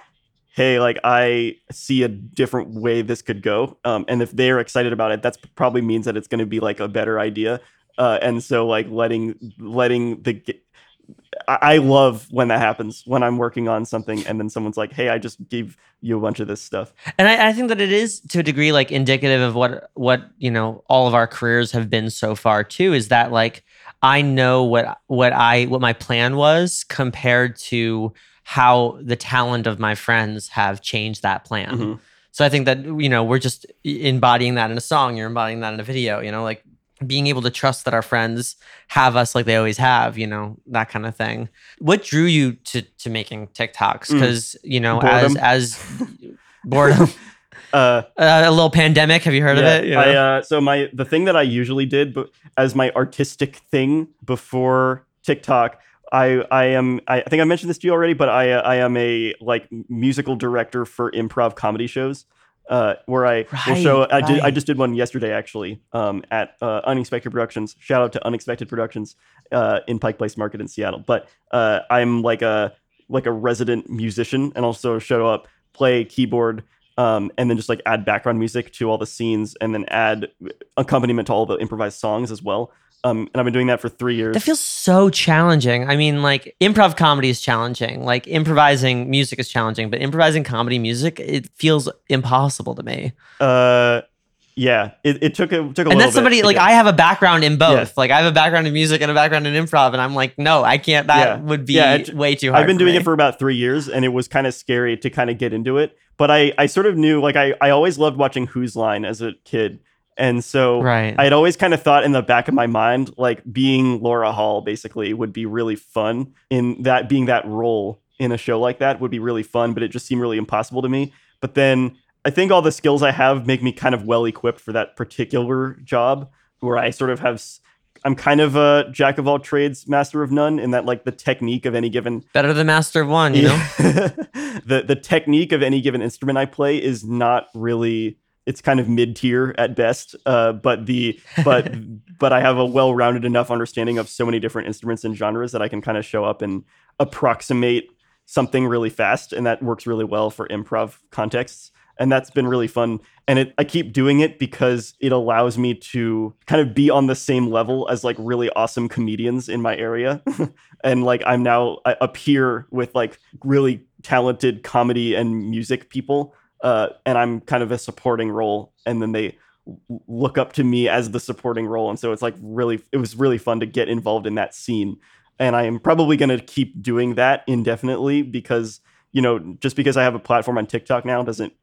[SPEAKER 3] hey, like I see a different way this could go. Um, and if they're excited about it, that's probably means that it's going to be like a better idea. Uh, and so like letting letting the I love when that happens when I'm working on something and then someone's like, "Hey, I just gave you a bunch of this stuff."
[SPEAKER 1] and I, I think that it is to a degree like indicative of what what you know all of our careers have been so far too is that like i know what what i what my plan was compared to how the talent of my friends have changed that plan
[SPEAKER 3] Mhm.
[SPEAKER 1] so i think that you know we're just embodying that in a song you're embodying that in a video you know like being able to trust that our friends have us like they always have you know that kind of thing what drew you to to making tiktoks
[SPEAKER 3] Mm.
[SPEAKER 1] because you know
[SPEAKER 3] Boredom.
[SPEAKER 1] as as boredom
[SPEAKER 3] Uh,
[SPEAKER 1] uh, a little pandemic. Have you heard
[SPEAKER 3] yeah,
[SPEAKER 1] of it? You
[SPEAKER 3] I, uh, so my the thing that I usually did, but as my artistic thing before TikTok, I I am I, I think I mentioned this to you already, but I uh, I am a like musical director for improv comedy shows. Uh, where I will show
[SPEAKER 1] Right,
[SPEAKER 3] I did I just did one yesterday actually um, at uh, Unexpected Productions. Shout out to Unexpected Productions uh, in Pike Place Market in Seattle. But uh, I'm like a like a resident musician and also show up, play keyboard, um, and then just like add background music to all the scenes and then add accompaniment to all the improvised songs as well. Um, and I've been doing that for three years.
[SPEAKER 1] that feels so challenging. I mean, like improv comedy is challenging. Like improvising music is challenging, but improvising comedy music, it feels impossible to me.
[SPEAKER 3] uh, yeah, it, it took a took a
[SPEAKER 1] and that's somebody like I have a background in both.
[SPEAKER 3] Yeah.
[SPEAKER 1] Like I have a background in music and a background in improv, and I'm like, no, I can't. That
[SPEAKER 3] Yeah.
[SPEAKER 1] would be
[SPEAKER 3] Yeah, it-
[SPEAKER 1] way too hard.
[SPEAKER 3] I've been doing
[SPEAKER 1] me.
[SPEAKER 3] it for about three years, and it was kind of scary to kind of get into it. But I, I sort of knew, like, I, I always loved watching Whose Line as a kid, and so
[SPEAKER 1] right.
[SPEAKER 3] I had always kind of thought in the back of my mind, like being Laura Hall basically would be really fun in that being that role in a show like that would be really fun, but it just seemed really impossible to me. But then I think all the skills I have make me kind of well equipped for that particular job where I sort of have. I'm kind of a jack of all trades, master of none, in that like the technique of any given
[SPEAKER 1] Better than master of one, you know.
[SPEAKER 3] the the technique of any given instrument I play is not really it's kind of mid tier at best. Uh, but the but but I have a well rounded enough understanding of so many different instruments and genres that I can kind of show up and approximate something really fast, and that works really well for improv contexts. And that's been really fun. And it, I keep doing it because it allows me to kind of be on the same level as like really awesome comedians in my area. and like I'm now I appear with like really talented comedy and music people uh, and I'm kind of a supporting role, and then they look up to me as the supporting role, and so it's like really, it was really fun to get involved in that scene, and I am probably going to keep doing that indefinitely because you know just because I have a platform on TikTok now doesn't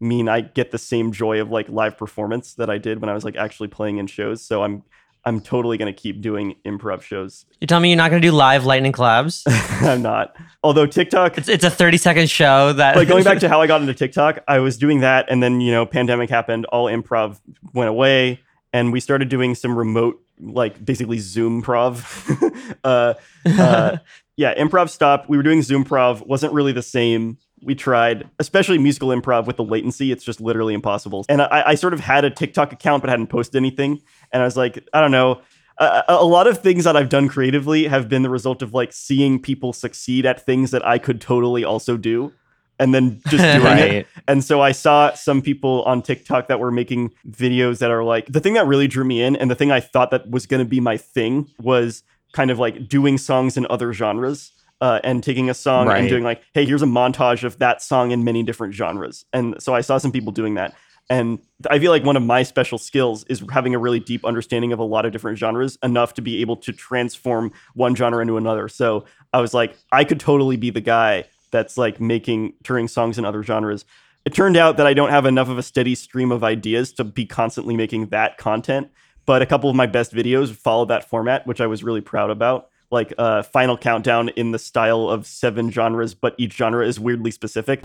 [SPEAKER 3] mean I get the same joy of like live performance that I did when I was like actually playing in shows. So I'm I'm totally going to keep doing improv shows.
[SPEAKER 1] You tell me you're not going to do live lightning collabs?
[SPEAKER 3] I'm not. Although TikTok
[SPEAKER 1] it's it's a 30 second show that
[SPEAKER 3] but going back to how I got into TikTok, I was doing that, and then you know, pandemic happened, all improv went away, and we started doing some remote, like basically Zoom prov. uh, uh, yeah, improv stopped. We were doing Zoom prov, wasn't really the same. We tried, especially musical improv with the latency. It's just literally impossible. And I, I sort of had a TikTok account, but hadn't posted anything. And I was like, I don't know. A, a lot of things that I've done creatively have been the result of like seeing people succeed at things that I could totally also do and then just doing
[SPEAKER 4] Right.
[SPEAKER 3] it. And so I saw some people on TikTok that were making videos that are like the thing that really drew me in and the thing I thought that was going to be my thing was kind of like doing songs in other genres. Uh, and taking a song
[SPEAKER 4] Right.
[SPEAKER 3] and doing like, hey, here's a montage of that song in many different genres. And so I saw some people doing that. And I feel like one of my special skills is having a really deep understanding of a lot of different genres, enough to be able to transform one genre into another. So I was like, I could totally be the guy that's like making touring songs in other genres. It turned out that I don't have enough of a steady stream of ideas to be constantly making that content. But a couple of my best videos followed that format, which I was really proud about. Like uh, Final Countdown in the style of seven genres, but each genre is weirdly specific.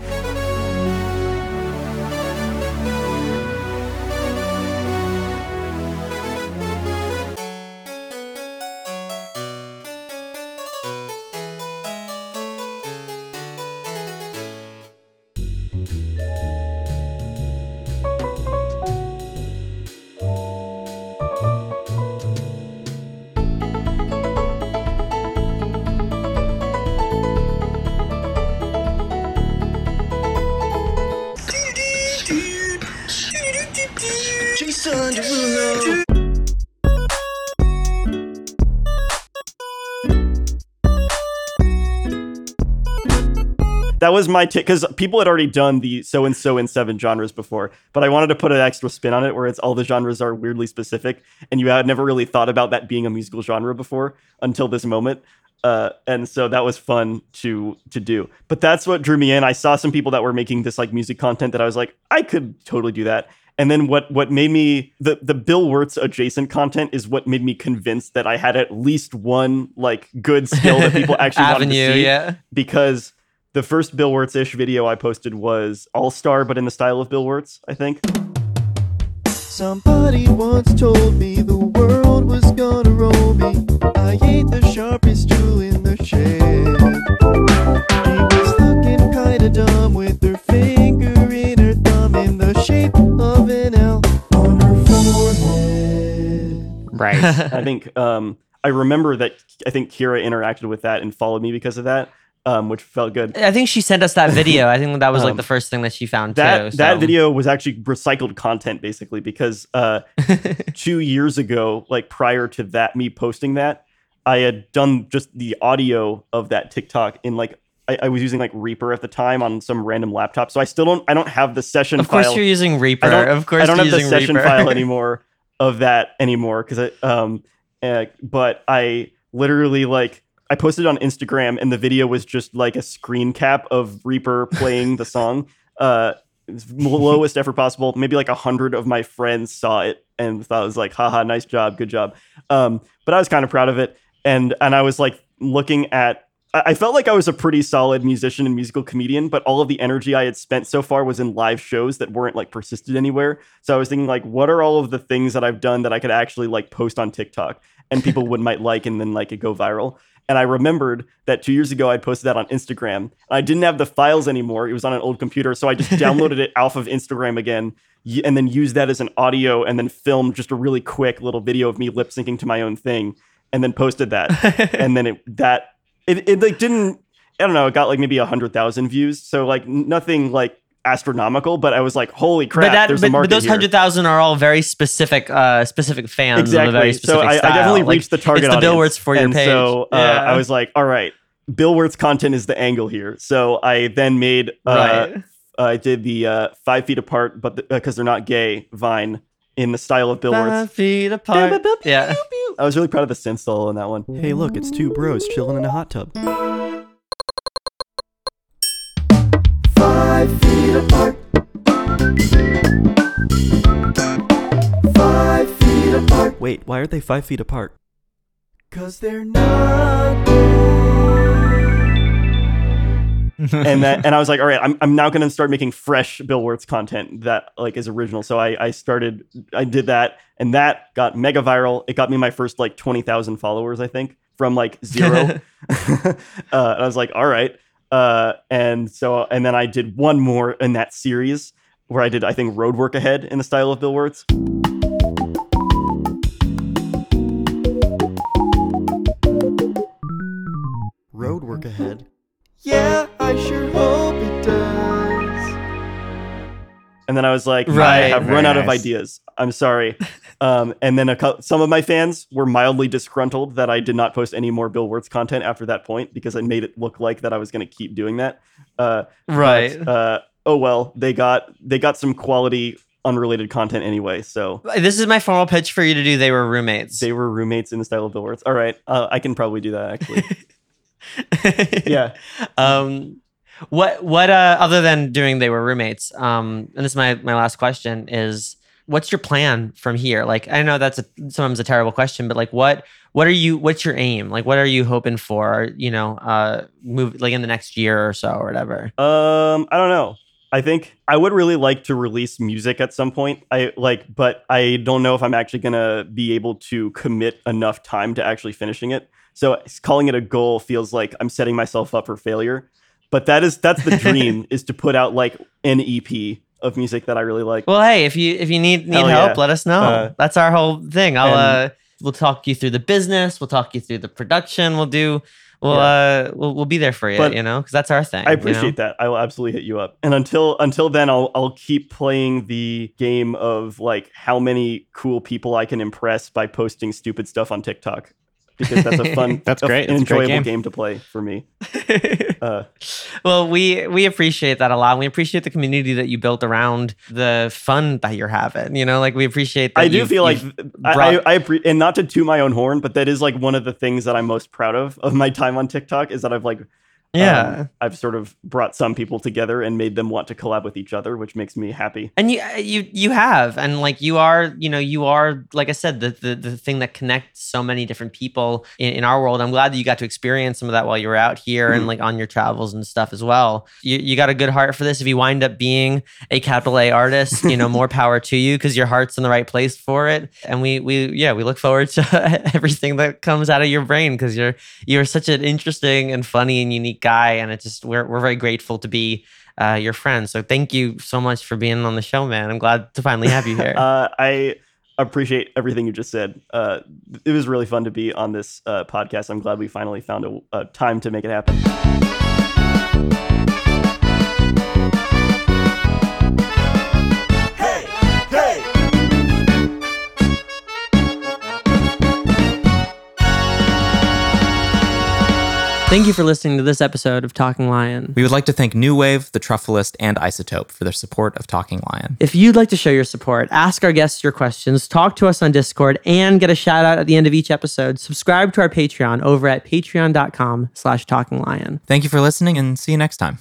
[SPEAKER 3] Was my take because people had already done the so and so in seven genres before, but I wanted to put an extra spin on it where it's all the genres are weirdly specific, and you had never really thought about that being a musical genre before until this moment. Uh, and so that was fun to to do. But that's what drew me in. I saw some people that were making this like music content that I was like, I could totally do that. And then what what made me the the Bill Wurtz adjacent content is what made me convinced that I had at least one like good skill that people actually wanted to see
[SPEAKER 1] yeah.
[SPEAKER 3] because the first Bill Wurtz ish video I posted was All Star, but in the style of Bill Wurtz, I think.
[SPEAKER 9] Somebody once told me the world was gonna roll me. I ain't the sharpest tool in the shed. She was looking kinda dumb with her finger in her thumb in the shape of an L on her forehead.
[SPEAKER 4] Right.
[SPEAKER 3] I think um, I remember that I think Kira interacted with that and followed me because of that, um, which felt good.
[SPEAKER 1] I think she sent us that video. I think that was like
[SPEAKER 3] Um,
[SPEAKER 1] the first thing that she found
[SPEAKER 3] That
[SPEAKER 1] too.
[SPEAKER 3] that
[SPEAKER 1] so-
[SPEAKER 3] video was actually recycled content basically because uh, two years ago, like prior to that, me posting that, I had done just the audio of that TikTok in like I, I was using like Reaper at the time on some random laptop, so I still don't I don't have the session file.
[SPEAKER 1] Of course,
[SPEAKER 3] file.
[SPEAKER 1] you're using Reaper. Of course,
[SPEAKER 3] I don't
[SPEAKER 1] you're
[SPEAKER 3] have the
[SPEAKER 1] using
[SPEAKER 3] session
[SPEAKER 1] Reaper.
[SPEAKER 3] file anymore of that anymore because I um uh, but I literally like I posted on Instagram and the video was just like a screen cap of Reaper playing the song. Uh, lowest effort possible. Maybe like a hundred of my friends saw it and thought it was like, haha, nice job, good job. Um, but I was kind of proud of it. And and I was like looking at I I felt like I was a pretty solid musician and musical comedian, but all of the energy I had spent so far was in live shows that weren't like persisted anywhere. So I was thinking like, what are all of the things that I've done that I could actually like post on TikTok and people would might like and then like it go viral. And I remembered that two years ago I'd posted that on Instagram. I didn't have the files anymore. It was on an old computer, so I just downloaded it off of Instagram again and then used that as an audio and then filmed just a really quick little video of me lip syncing to my own thing and then posted that. and then it that it, it like didn't I don't know, it got like maybe a hundred thousand views. So like nothing like astronomical, but I was like, holy crap,
[SPEAKER 1] but that,
[SPEAKER 3] there's
[SPEAKER 1] but,
[SPEAKER 3] a market
[SPEAKER 1] but those hundred thousand are all very specific, uh, specific fans. Of a
[SPEAKER 3] exactly.
[SPEAKER 1] very
[SPEAKER 3] so
[SPEAKER 1] specific
[SPEAKER 3] I, I definitely
[SPEAKER 1] Like,
[SPEAKER 3] reached the target
[SPEAKER 1] It's the
[SPEAKER 3] audience.
[SPEAKER 1] Bill Wurtz for your
[SPEAKER 3] and
[SPEAKER 1] page.
[SPEAKER 3] So uh,
[SPEAKER 1] Yeah.
[SPEAKER 3] I was like, all right, Bill Wurtz content is the angle here. So I then made uh,
[SPEAKER 1] right.
[SPEAKER 3] I did the uh, five feet apart, but because they're not gay, Vine in the style of Bill
[SPEAKER 1] Five
[SPEAKER 3] Wurtz.
[SPEAKER 1] feet apart. Yeah.
[SPEAKER 3] I was really proud of the synth solo in that one.
[SPEAKER 6] Hey, look, it's two bros chilling in a hot tub. Wait, why aren't they five feet apart?
[SPEAKER 9] Cause they're not
[SPEAKER 3] and that and I was like, all right, I'm, I'm now gonna start making fresh Bill Wurtz content that like is original. So I I started I did that and that got mega viral. It got me my first like twenty thousand followers, I think, from like zero. uh, and I was like, all right. Uh, and so and then I did one more in that series where I did I think road work ahead in the style of Bill Wurtz.
[SPEAKER 6] Road ahead.
[SPEAKER 9] Yeah, I sure hope it does.
[SPEAKER 3] And then I was like, "Right, I
[SPEAKER 1] Right,
[SPEAKER 3] have
[SPEAKER 2] very
[SPEAKER 3] run out of
[SPEAKER 2] nice.
[SPEAKER 3] ideas. I'm sorry. um, and then a cou- some of my fans were mildly disgruntled that I did not post any more Bill Wurtz content after that point because I made it look like that I was going to keep doing that. Uh,
[SPEAKER 1] Right.
[SPEAKER 3] but, uh, oh well, they got they got some quality unrelated content anyway. So
[SPEAKER 1] This is my formal pitch for you to do. They were roommates.
[SPEAKER 3] they were roommates in the style of Bill Wurtz. All right, uh, I can probably do that actually. yeah.
[SPEAKER 1] um what what uh other than doing they were roommates um and this is my my last question is what's your plan from here like i know that's a, sometimes a terrible question but like what what are you what's your aim like what are you hoping for you know uh move like in the next year or so or whatever
[SPEAKER 3] Um, I don't know. I think I would really like to release music at some point. I like, but I don't know if I'm actually gonna be able to commit enough time to actually finishing it. So calling it a goal feels like I'm setting myself up for failure. But that is that's the dream is to put out like an EP of music that I really like.
[SPEAKER 1] well hey if you if you need need
[SPEAKER 3] Hell
[SPEAKER 1] help
[SPEAKER 3] yeah.
[SPEAKER 1] let us know
[SPEAKER 3] Uh,
[SPEAKER 1] that's our whole thing i'll
[SPEAKER 3] and-
[SPEAKER 1] uh we'll talk you through the business we'll talk you through the production we'll do we'll uh we'll, we'll be there for you
[SPEAKER 3] But
[SPEAKER 1] you know because that's our thing
[SPEAKER 3] I
[SPEAKER 1] you know?
[SPEAKER 3] appreciate that. I will absolutely hit you up. And until until then, I'll I'll keep playing the game of like how many cool people I can impress by posting stupid stuff on TikTok because that's a fun,
[SPEAKER 2] That's
[SPEAKER 3] a-
[SPEAKER 2] great. That's a great
[SPEAKER 3] enjoyable
[SPEAKER 2] game.
[SPEAKER 3] game to play for me. Uh,
[SPEAKER 1] well, we we appreciate that a lot. We appreciate the community that you built around the fun that you're having. You know, like we appreciate. That
[SPEAKER 3] I do feel like
[SPEAKER 1] you've
[SPEAKER 3] I, I, I and not to toot my own horn, but that is like one of the things that I'm most proud of of my time on TikTok is that I've like
[SPEAKER 1] yeah.
[SPEAKER 3] um, I've sort of brought some people together and made them want to collab with each other, which makes me happy.
[SPEAKER 1] and you you you have and like you are you know you are like i said the the, the thing that connects so many different people in, in our world i'm glad that you got to experience some of that while you were out here and
[SPEAKER 3] Mhm.
[SPEAKER 1] like on your travels and stuff as well you, you got a good heart for this if you wind up being a capital a artist you know more power to you because your heart's in the right place for it and we we yeah we look forward to everything that comes out of your brain because you're you're such an interesting and funny and unique guy and it just we're, we're very grateful to be uh, your friend. So thank you so much for being on the show, man. I'm glad to finally have you here.
[SPEAKER 3] Uh, I appreciate everything you just said. Uh, it was really fun to be on this uh, podcast. I'm glad we finally found a, a time to make it happen.
[SPEAKER 1] Thank you for listening to this episode of Talking Lion.
[SPEAKER 2] We would like to thank Noowave, The Truffleist, and Isotope for their support of Talking Lion.
[SPEAKER 1] If you'd like to show your support, ask our guests your questions, talk to us on Discord, and get a shout out at the end of each episode, subscribe to our Patreon over at patreon.com slash talking lion.
[SPEAKER 2] Thank you for listening and see you next time.